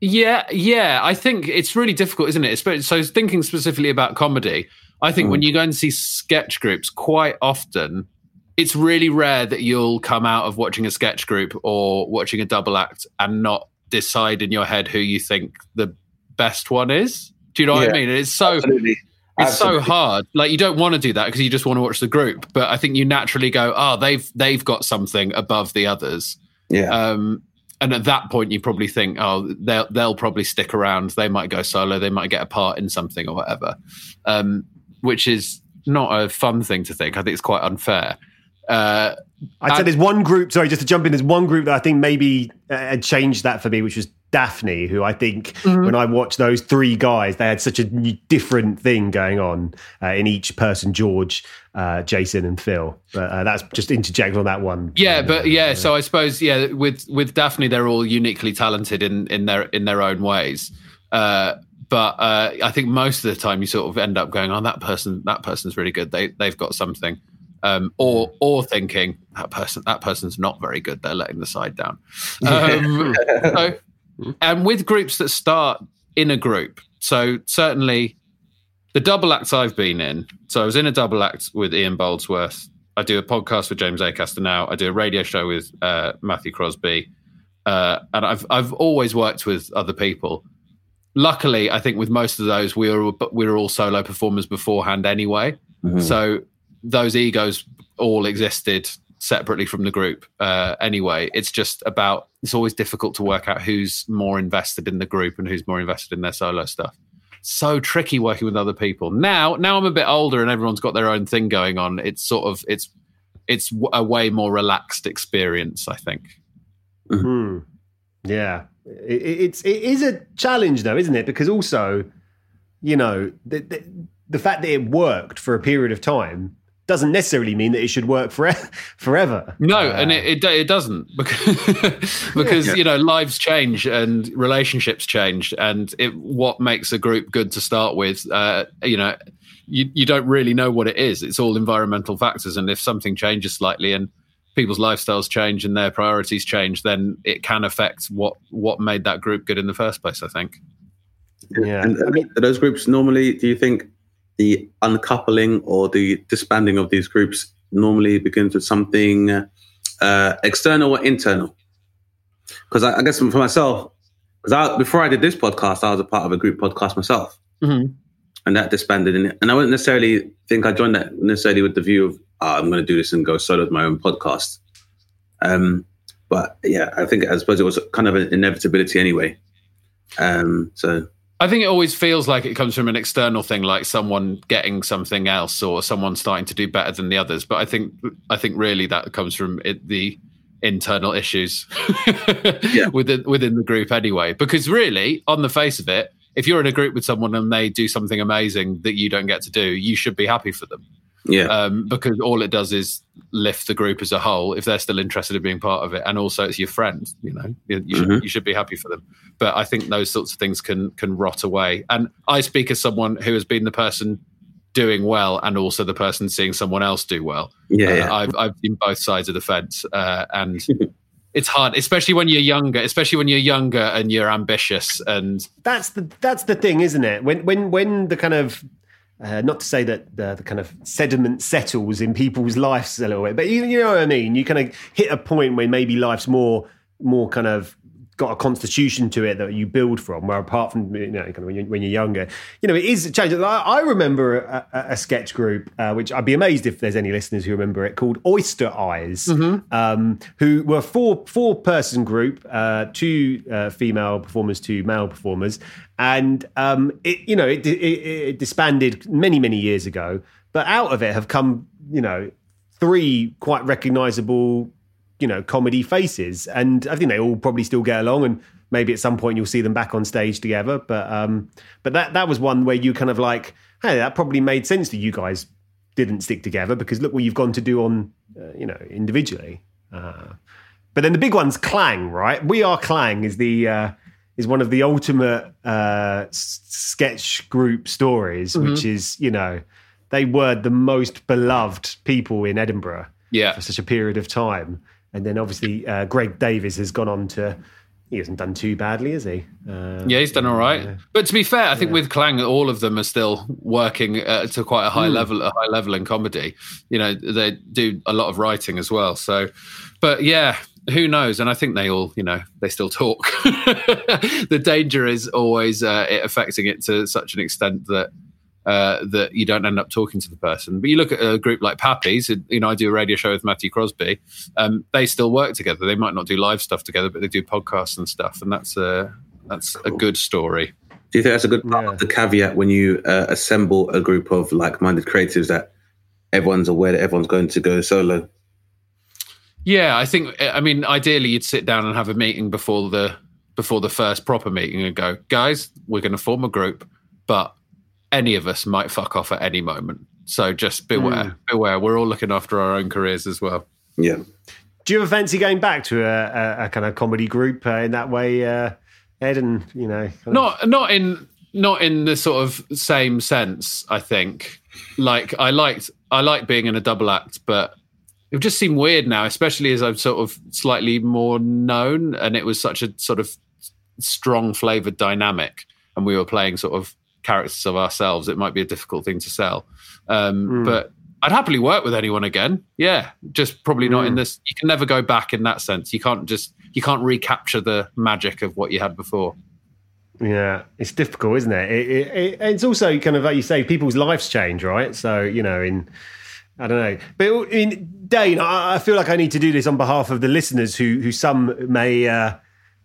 yeah, yeah. I think it's really difficult, isn't it? So, thinking specifically about comedy, I think when you go and see sketch groups, quite often it's really rare that you'll come out of watching a sketch group or watching a double act and not decide in your head who you think the best one is. Do you know what I mean? It's so Absolutely. It's Absolutely. so hard. Like you don't want to do that because you just want to watch the group. But I think you naturally go, oh, they've they've got something above the others. Yeah. Um, and at that point, you probably think, oh, they'll they'll probably stick around. They might go solo. They might get a part in something or whatever. Um, which is not a fun thing to think. I think it's quite unfair. Uh, I'd say there's one group. Sorry, just to jump in. There's one group that I think maybe uh, had changed that for me, which was Daphne, who I think Mm-hmm. when I watched those three guys, they had such a n- different thing going on uh, in each person George, uh, Jason, and Phil. But uh, that's just interject on that one. Yeah, but yeah, so I suppose yeah, with with Daphne, they're all uniquely talented in in their in their own ways. Uh, but uh, I think most of the time you sort of end up going, "Oh, that person, that person's really good. They they've got something," um, or or thinking that person that person's not very good. They're letting the side down. Um, so, and with groups that start in a group, so certainly the double acts I've been in. So I was in a double act with Ian Boldsworth. I do a podcast with James Acaster now. I do a radio show with uh, Matthew Crosby, uh, and I've I've always worked with other people. Luckily, I think with most of those we were we were all solo performers beforehand anyway. So those egos all existed separately from the group uh, anyway. It's just about it's always difficult to work out who's more invested in the group and who's more invested in their solo stuff so tricky working with other people. Now, now I'm a bit older and everyone's got their own thing going on. It's sort of it's it's a way more relaxed experience, I think. Hmm. Yeah, it, it- it's it is a challenge though, isn't it? Because also, you know, the, the the fact that it worked for a period of time doesn't necessarily mean that it should work for, forever. No, Uh, and it, it it doesn't because because you know lives change and relationships change, and it, what makes a group good to start with, uh, you know, you you don't really know what it is. It's all environmental factors, and if something changes slightly and people's lifestyles change and their priorities change, then it can affect what what made that group good in the first place. I think. yeah, And I mean, those groups normally, do you think the uncoupling or the disbanding of these groups normally begins with something uh, external or internal? Because I, I guess for myself, because I, before I did this podcast, I was a part of a group podcast myself, Mhm. and that disbanded. And, and I wouldn't necessarily think I joined that necessarily with the view of oh, I'm going to do this and go solo with my own podcast. Um, but yeah, I think I suppose it was kind of an inevitability anyway. Um, so I think it always feels like it comes from an external thing, like someone getting something else or someone starting to do better than the others. But I think I think really that comes from it, the internal issues within within the group anyway. Because really, on the face of it, if you're in a group with someone and they do something amazing that you don't get to do, you should be happy for them. Yeah, Um, because all it does is lift the group as a whole if they're still interested in being part of it, and also it's your friend. You know, you, you should you should be happy for them. But I think those sorts of things can can rot away. And I speak as someone who has been the person doing well and also the person seeing someone else do well. yeah, Uh, yeah. I've I've seen both sides of the fence, uh, and it's hard, especially when you're younger. Especially when you're younger and you're ambitious and that's the that's the thing, isn't it? When when when the kind of uh, not to say that the, the kind of sediment settles in people's lives a little bit, but you, you know what I mean. You kind of hit a point where maybe life's more more kind of got a constitution to it that you build from. Where apart from you know kind of when you're, when you're younger, you know it is a change. I, I remember a, a, sketch group, uh, which I'd be amazed if there's any listeners who remember it, called Oyster Eyes, um, who were four four person group, uh, two uh, female performers, two male performers, and um, it you know it, it, it disbanded many many years ago, but out of it have come you know three quite recognizable you know comedy faces. And i think they all probably still get along and maybe at some point you'll see them back on stage together. But um but that that was one where you kind of like hey that probably made sense that you guys didn't stick together because look what you've gone to do on uh, you know individually. Uh, but then the big one's Klang right? We are Klang is the uh is one of the ultimate uh sketch group stories which is you know they were the most beloved people in edinburgh yeah, for such a period of time. And then obviously uh, Greg Davies has gone on to. He hasn't done too badly, has he? Uh, Yeah, he's done all right. But to be fair, I think with Klang, all of them are still working uh, to quite a high level, a high level in comedy. You know, they do a lot of writing as well. So, but yeah, who knows? And I think they all, you know, they still talk. the danger is always uh, it affecting it to such an extent that. Uh, that you don't end up talking to the person, but you look at a group like Pappy's. You know, I do a radio show with Matthew Crosby. Um, they still work together. They might not do live stuff together, but they do podcasts and stuff, and that's a that's a good story. Do you think that's a good part Yeah. of the caveat when you uh, assemble a group of like-minded creatives that everyone's aware that everyone's going to go solo? Yeah, I think. I mean, ideally, you'd sit down and have a meeting before the before the first proper meeting and go, guys, we're going to form a group, but any of us might fuck off at any moment. So just beware, mm. beware. We're all looking after our own careers as well. Yeah. Do you ever fancy going back to a, a, a kind of comedy group uh, in that way, uh, Ed? And you know, not of... not in not in the sort of same sense. I think. Like I liked I like being in a double act, but it just seemed weird now, especially as I'm sort of slightly more known, and it was such a sort of strong flavored dynamic, and we were playing sort of characters of ourselves. It might be a difficult thing to sell, um, mm. but I'd happily work with anyone again. Yeah, just probably not mm. in hmm. this. You can never go back in that sense. You can't just you can't recapture the magic of what you had before. Yeah, it's difficult, isn't it? It, it, it? It's also kind of like you say, people's lives change, right? So you know, in I don't know, but in Dane, I, I feel like I need to do this on behalf of the listeners who who some may uh,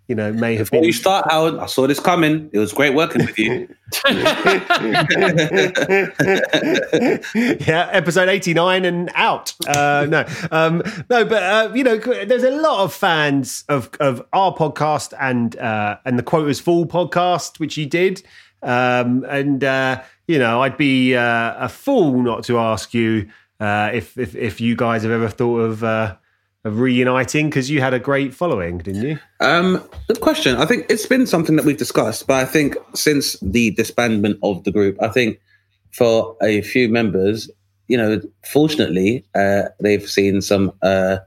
you know, may have Before been. you start, Howard, I saw this coming. It was great working with you. yeah, episode 89 and out. Uh, no, um, no, but, uh, you know, there's a lot of fans of, of our podcast and, uh, and the Quotas Fall podcast, which you did. Um, and, uh, you know, I'd be uh, a fool not to ask you uh, if, if, if you guys have ever thought of, of reuniting because you had a great following, didn't you? Um, good question. I think it's been something that we've discussed, but I think since the disbandment of the group, I think for a few members, you know, fortunately, uh, they've seen some uh,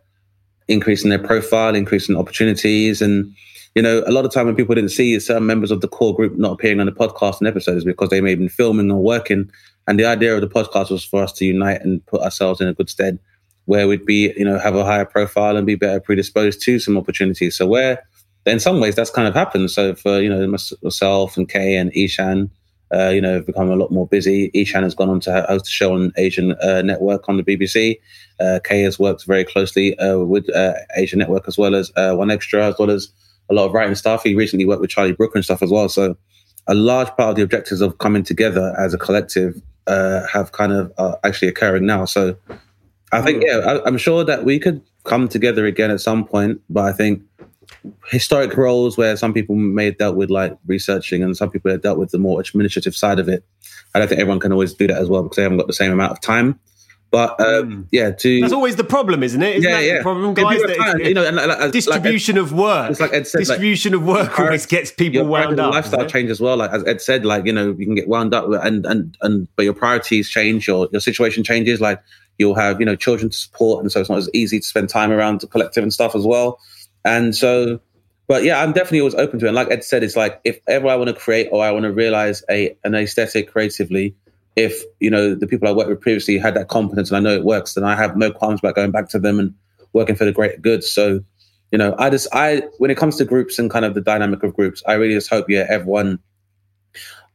increase in their profile, increase in opportunities, and you know, a lot of time when people didn't see certain members of the core group not appearing on the podcast and episodes because they may have been filming or working, and the idea of the podcast was for us to unite and put ourselves in a good stead where we'd be, you know, have a higher profile and be better predisposed to some opportunities. So where in some ways that's kind of happened. So for, you know, myself and Kay and Ishan, uh, you know, have become a lot more busy. Ishan has gone on to host a show on Asian uh, Network on the BBC. Uh, Kay has worked very closely uh, with uh, Asian Network as well as uh, 1Xtra, as well as a lot of writing stuff. He recently worked with Charlie Brooker and stuff as well. So a large part of the objectives of coming together as a collective have kind of actually occurring now. So I think hmm. yeah, I, am sure that we could come together again at some point. But I think historic roles where some people may have dealt with like researching and some people have dealt with the more administrative side of it. I don't think everyone can always do that as well because they haven't got the same amount of time. But um, mm. yeah, to that's always the problem, isn't it? Isn't yeah, yeah. The problem, guys. That you know, and, like, distribution like of work. It's like Ed said, distribution like, of work always gets people wound up. Lifestyle change as well. Like as Ed said, like you know, you can get wound up, and and and but your priorities change, your your situation changes. Like You'll have, you know, children to support. And so it's not as easy to spend time around the collective and stuff as well. And so, but yeah, I'm definitely always open to it. And like Ed said, it's like if ever I want to create or I want to realize a an aesthetic creatively, if, you know, the people I worked with previously had that competence and I know it works, then I have no qualms about going back to them and working for the greater good. So, you know, I just, I, when it comes to groups and kind of the dynamic of groups, I really just hope, yeah, everyone,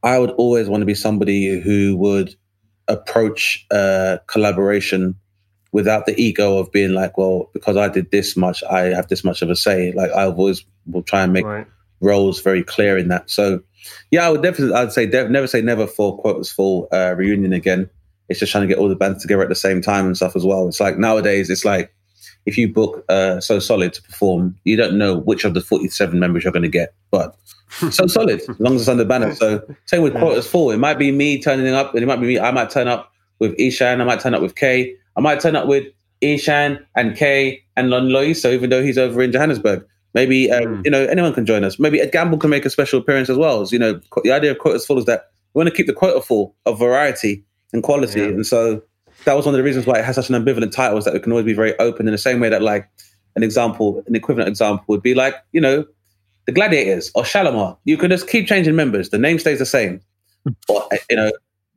I would always want to be somebody who would approach uh, collaboration without the ego of being like, well, because I did this much, I have this much of a say. Like I always will try and make right. roles very clear in that. So yeah, I would definitely, I'd say de- never say never for Quotas Fall uh, reunion again. It's just trying to get all the bands together at the same time and stuff as well. It's like nowadays, it's like if you book uh, So Solid to perform, you don't know which of the 47 members you're going to get, but so solid as long as it's under banner. So same with Quotas Fall. It might be me turning up, and it might be me. I might turn up with Ishan. I might turn up with Kay. I might turn up with Ishan and Kay and Lon So even though he's over in Johannesburg. Maybe um, mm. you know anyone can join us. Maybe Ed Gamble can make a special appearance as well. As, you know, the idea of Quotas Fall is that we want to keep the quota full of variety and quality, yeah. and so that was one of the reasons why it has such an ambivalent title is that it can always be very open in the same way that like an example, an equivalent example would be like, you know, the Gladiators or Shalamar. You can just keep changing members. The name stays the same. or, you know,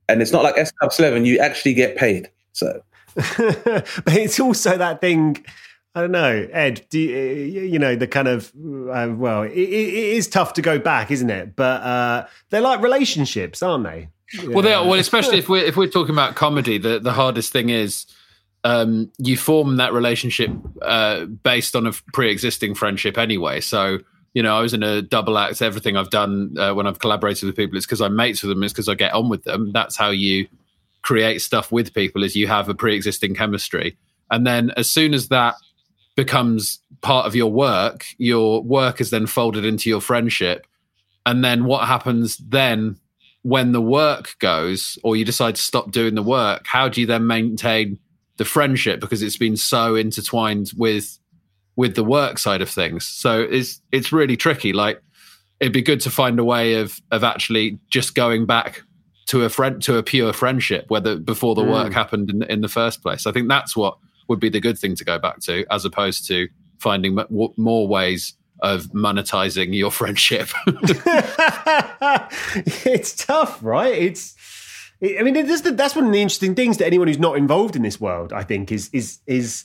and it's not like S Club 11, you actually get paid. So but it's also that thing I don't know, Ed. Do you, you know the kind of uh, well, it, it is tough to go back, isn't it? But uh, they're like relationships, aren't they? Well, they are, well, especially if we're if we're talking about comedy, the the hardest thing is um, you form that relationship uh, based on a pre-existing friendship anyway. So you know, I was in a double act. Everything I've done uh, when I've collaborated with people, it's because I'm mates with them. It's because I get on with them. That's how you create stuff with people. Is you have a pre-existing chemistry, and then as soon as that becomes part of your work, your work is then folded into your friendship. And then what happens then when the work goes or you decide to stop doing the work? How do you then maintain the friendship because it's been so intertwined with with the work side of things? So it's it's really tricky. Like it'd be good to find a way of of actually just going back to a friend to a pure friendship, whether before the mm. work happened in, in the first place. I think that's what would be the good thing to go back to, as opposed to finding more ways of monetizing your friendship. it's tough, right? It's. I mean, that's one of the interesting things to anyone who's not involved in this world. I think is is is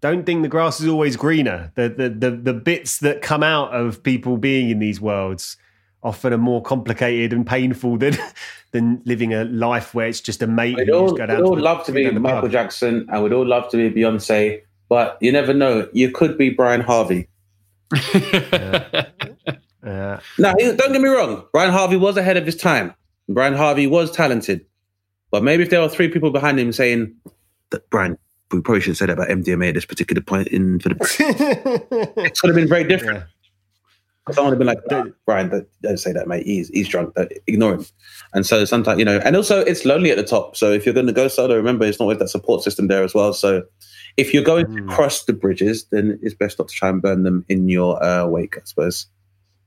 don't think the grass is always greener. The the the, the bits that come out of people being in these worlds often are more complicated and painful than than living a life where it's just a mate. We'd all, we'd all the- love to be down Michael pub. Jackson and we'd all love to be Beyonce, but you never know. You could be Brian Harvey. Uh, Now, don't get me wrong. Brian Harvey was ahead of his time. Brian Harvey was talented. But maybe if there were three people behind him saying, that Brian, we probably should have said that about MDMA at this particular point in for the it would have been very different. Someone would have been like, "Nah, Brian, don't, don't say that, mate. He's he's drunk. Don't, ignore him. And so sometimes, you know, and also it's lonely at the top. So if you're going to go solo, remember it's not with that support system there as well. So if you're going to cross the bridges, then it's best not to try and burn them in your uh, wake, I suppose.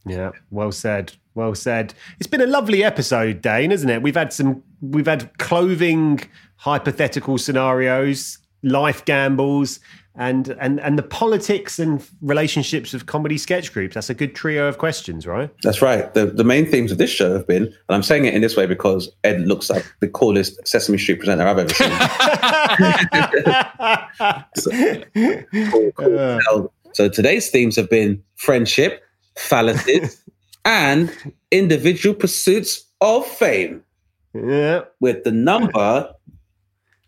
Yeah, well said. Well said. It's been a lovely episode, Dane, isn't it? We've had some we've had clothing hypothetical scenarios, life gambles, and and and the politics and relationships of comedy sketch groups. That's a good trio of questions, right? That's right. The the main themes of this show have been, and I'm saying it in this way because Ed looks like the coolest Sesame Street presenter I've ever seen. so, cool, cool. Now, so today's themes have been friendship, fallacies, and individual pursuits of fame. Yeah. With the number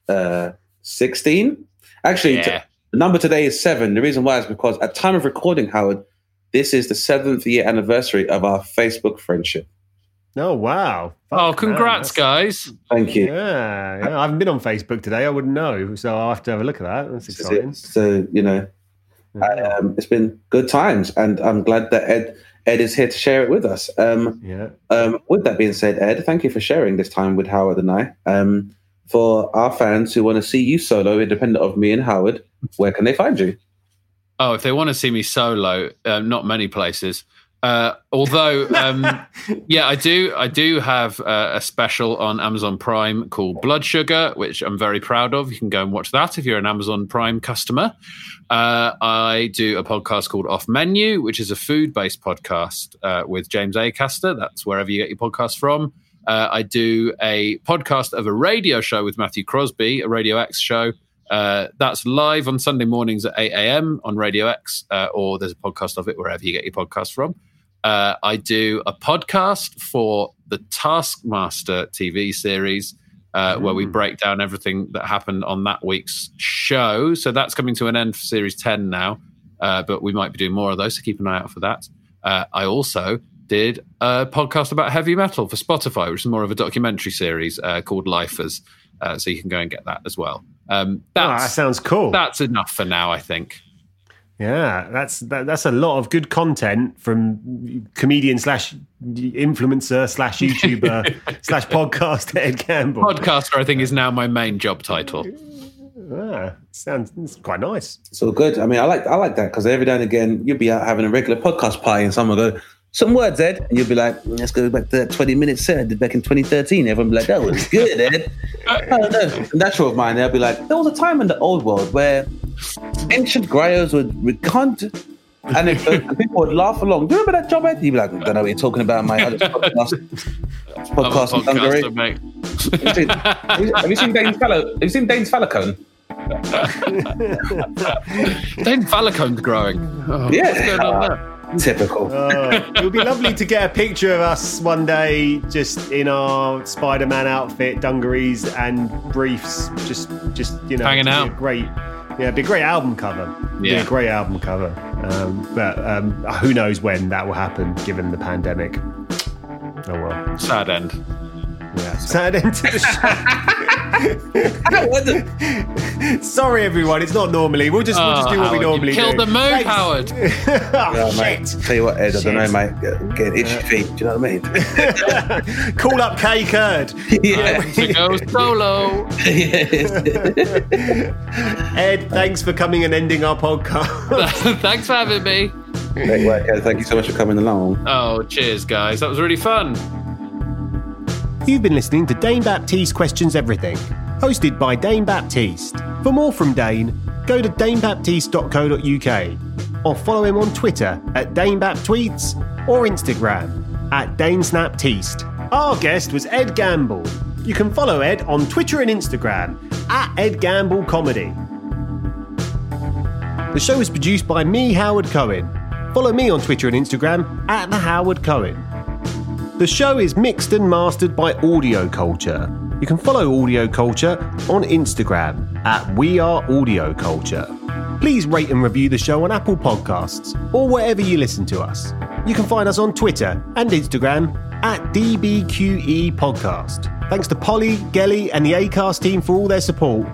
uh, 16. Actually, t- Yeah. The number today is seven. The reason why is because at time of recording, Howard, this is the seventh year anniversary of our Facebook friendship. Oh wow. oh, congrats, man, guys. Thank you. Yeah, yeah. I haven't been on Facebook today. I wouldn't know, so I'll have to have a look at that. That's exciting. So you know, um, it's been good times, and I'm glad that Ed Ed is here to share it with us. Um, Yeah. um, with that being said, Ed, thank you for sharing this time with Howard and I. Um, for our fans who want to see you solo, independent of me and Howard, where can they find you? Oh, if they want to see me solo, uh, not many places. Uh, although, um, yeah, I do. I do have uh, a special on Amazon Prime called Blood Sugar, which I'm very proud of. You can go and watch that if you're an Amazon Prime customer. Uh, I do a podcast called Off Menu, which is a food-based podcast uh, with James Acaster. That's wherever you get your podcast from. Uh, I do a podcast of a radio show with Matthew Crosby, a Radio X show. Uh, that's live on Sunday mornings at 8 a.m. on Radio X, uh, or there's a podcast of it wherever you get your podcast from. Uh, I do a podcast for the Taskmaster TV series uh, where we break down everything that happened on that week's show. So that's coming to an end for series 10 now, uh, but we might be doing more of those, so keep an eye out for that. Uh, I also did a podcast about heavy metal for Spotify, which is more of a documentary series uh, called Lifers. Uh, so you can go and get that as well. Um, Oh, that sounds cool. that's enough for now, I think. Yeah, that's that, that's a lot of good content from comedian slash influencer slash YouTuber slash podcast Ed Gamble. Podcaster, I think, is now my main job title. Ah, sounds it's quite nice. So good. I mean, I like I like that because every now and again you'll be out having a regular podcast party and someone will go, some words, Ed, and you'll be like, mm, let's go back to that 20 minute set I did back in 2013. Everyone be like, that was good, Ed. I don't know. Natural of mine, they'll be like, there was a time in the old world where ancient griots would recount and if and people would laugh along. Do you remember that job, Ed? You'd be like, I don't know what you're talking about. I just podcast, podcast in Hungary. Have you seen- have you- have you seen Dane's Fallow? Have you seen Dane's Falcone? Then Falacone's growing. Oh, Yeah. What's going on there? Typical. Oh, it would be lovely to get a picture of us one day, just in our Spider-Man outfit, dungarees and briefs, just just you know, Hanging out. great, yeah, it'd be a great album cover. It'd be Yeah. a great album cover. Um, but um, who knows when that will happen, given the pandemic. Oh well. Sad end. Yeah. Sad end to the show. The- Sorry, everyone. It's not normally. We'll just we'll just do what we oh, normally you killed do. the mood, Thanks. Howard. oh, Yeah, mate. shit. Tell you what, Ed, I don't know, Shit. mate. Getting itchy feet. Do you know what I mean? Call up K Kurd. yeah. to go solo. Ed, thanks for coming and ending our podcast. Thanks for having me. Great work, Ed. Thank you so much for coming along. Oh, cheers, guys. That was really fun. You've been listening to Dane Baptiste Questions Everything, hosted by Dane Baptiste. For more from Dane, go to danebaptiste.co.uk or follow him on Twitter at DaneBapTweets or Instagram at DaneSnapTeast. Our guest was Ed Gamble. You can follow Ed on Twitter and Instagram at Ed Gamble Comedy. The show is produced by me, Howard Cohen. Follow me on Twitter and Instagram at the Howard Cohen. The show is mixed and mastered by Audio Culture. You can follow Audio Culture on Instagram at We Are Audio Culture. Please rate and review the show on Apple Podcasts or wherever you listen to us. You can find us on Twitter and Instagram at DBQE Podcast. Thanks to Polly, Gelly, and the ACAST team for all their support.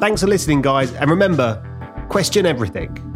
Thanks for listening, guys, and remember question everything.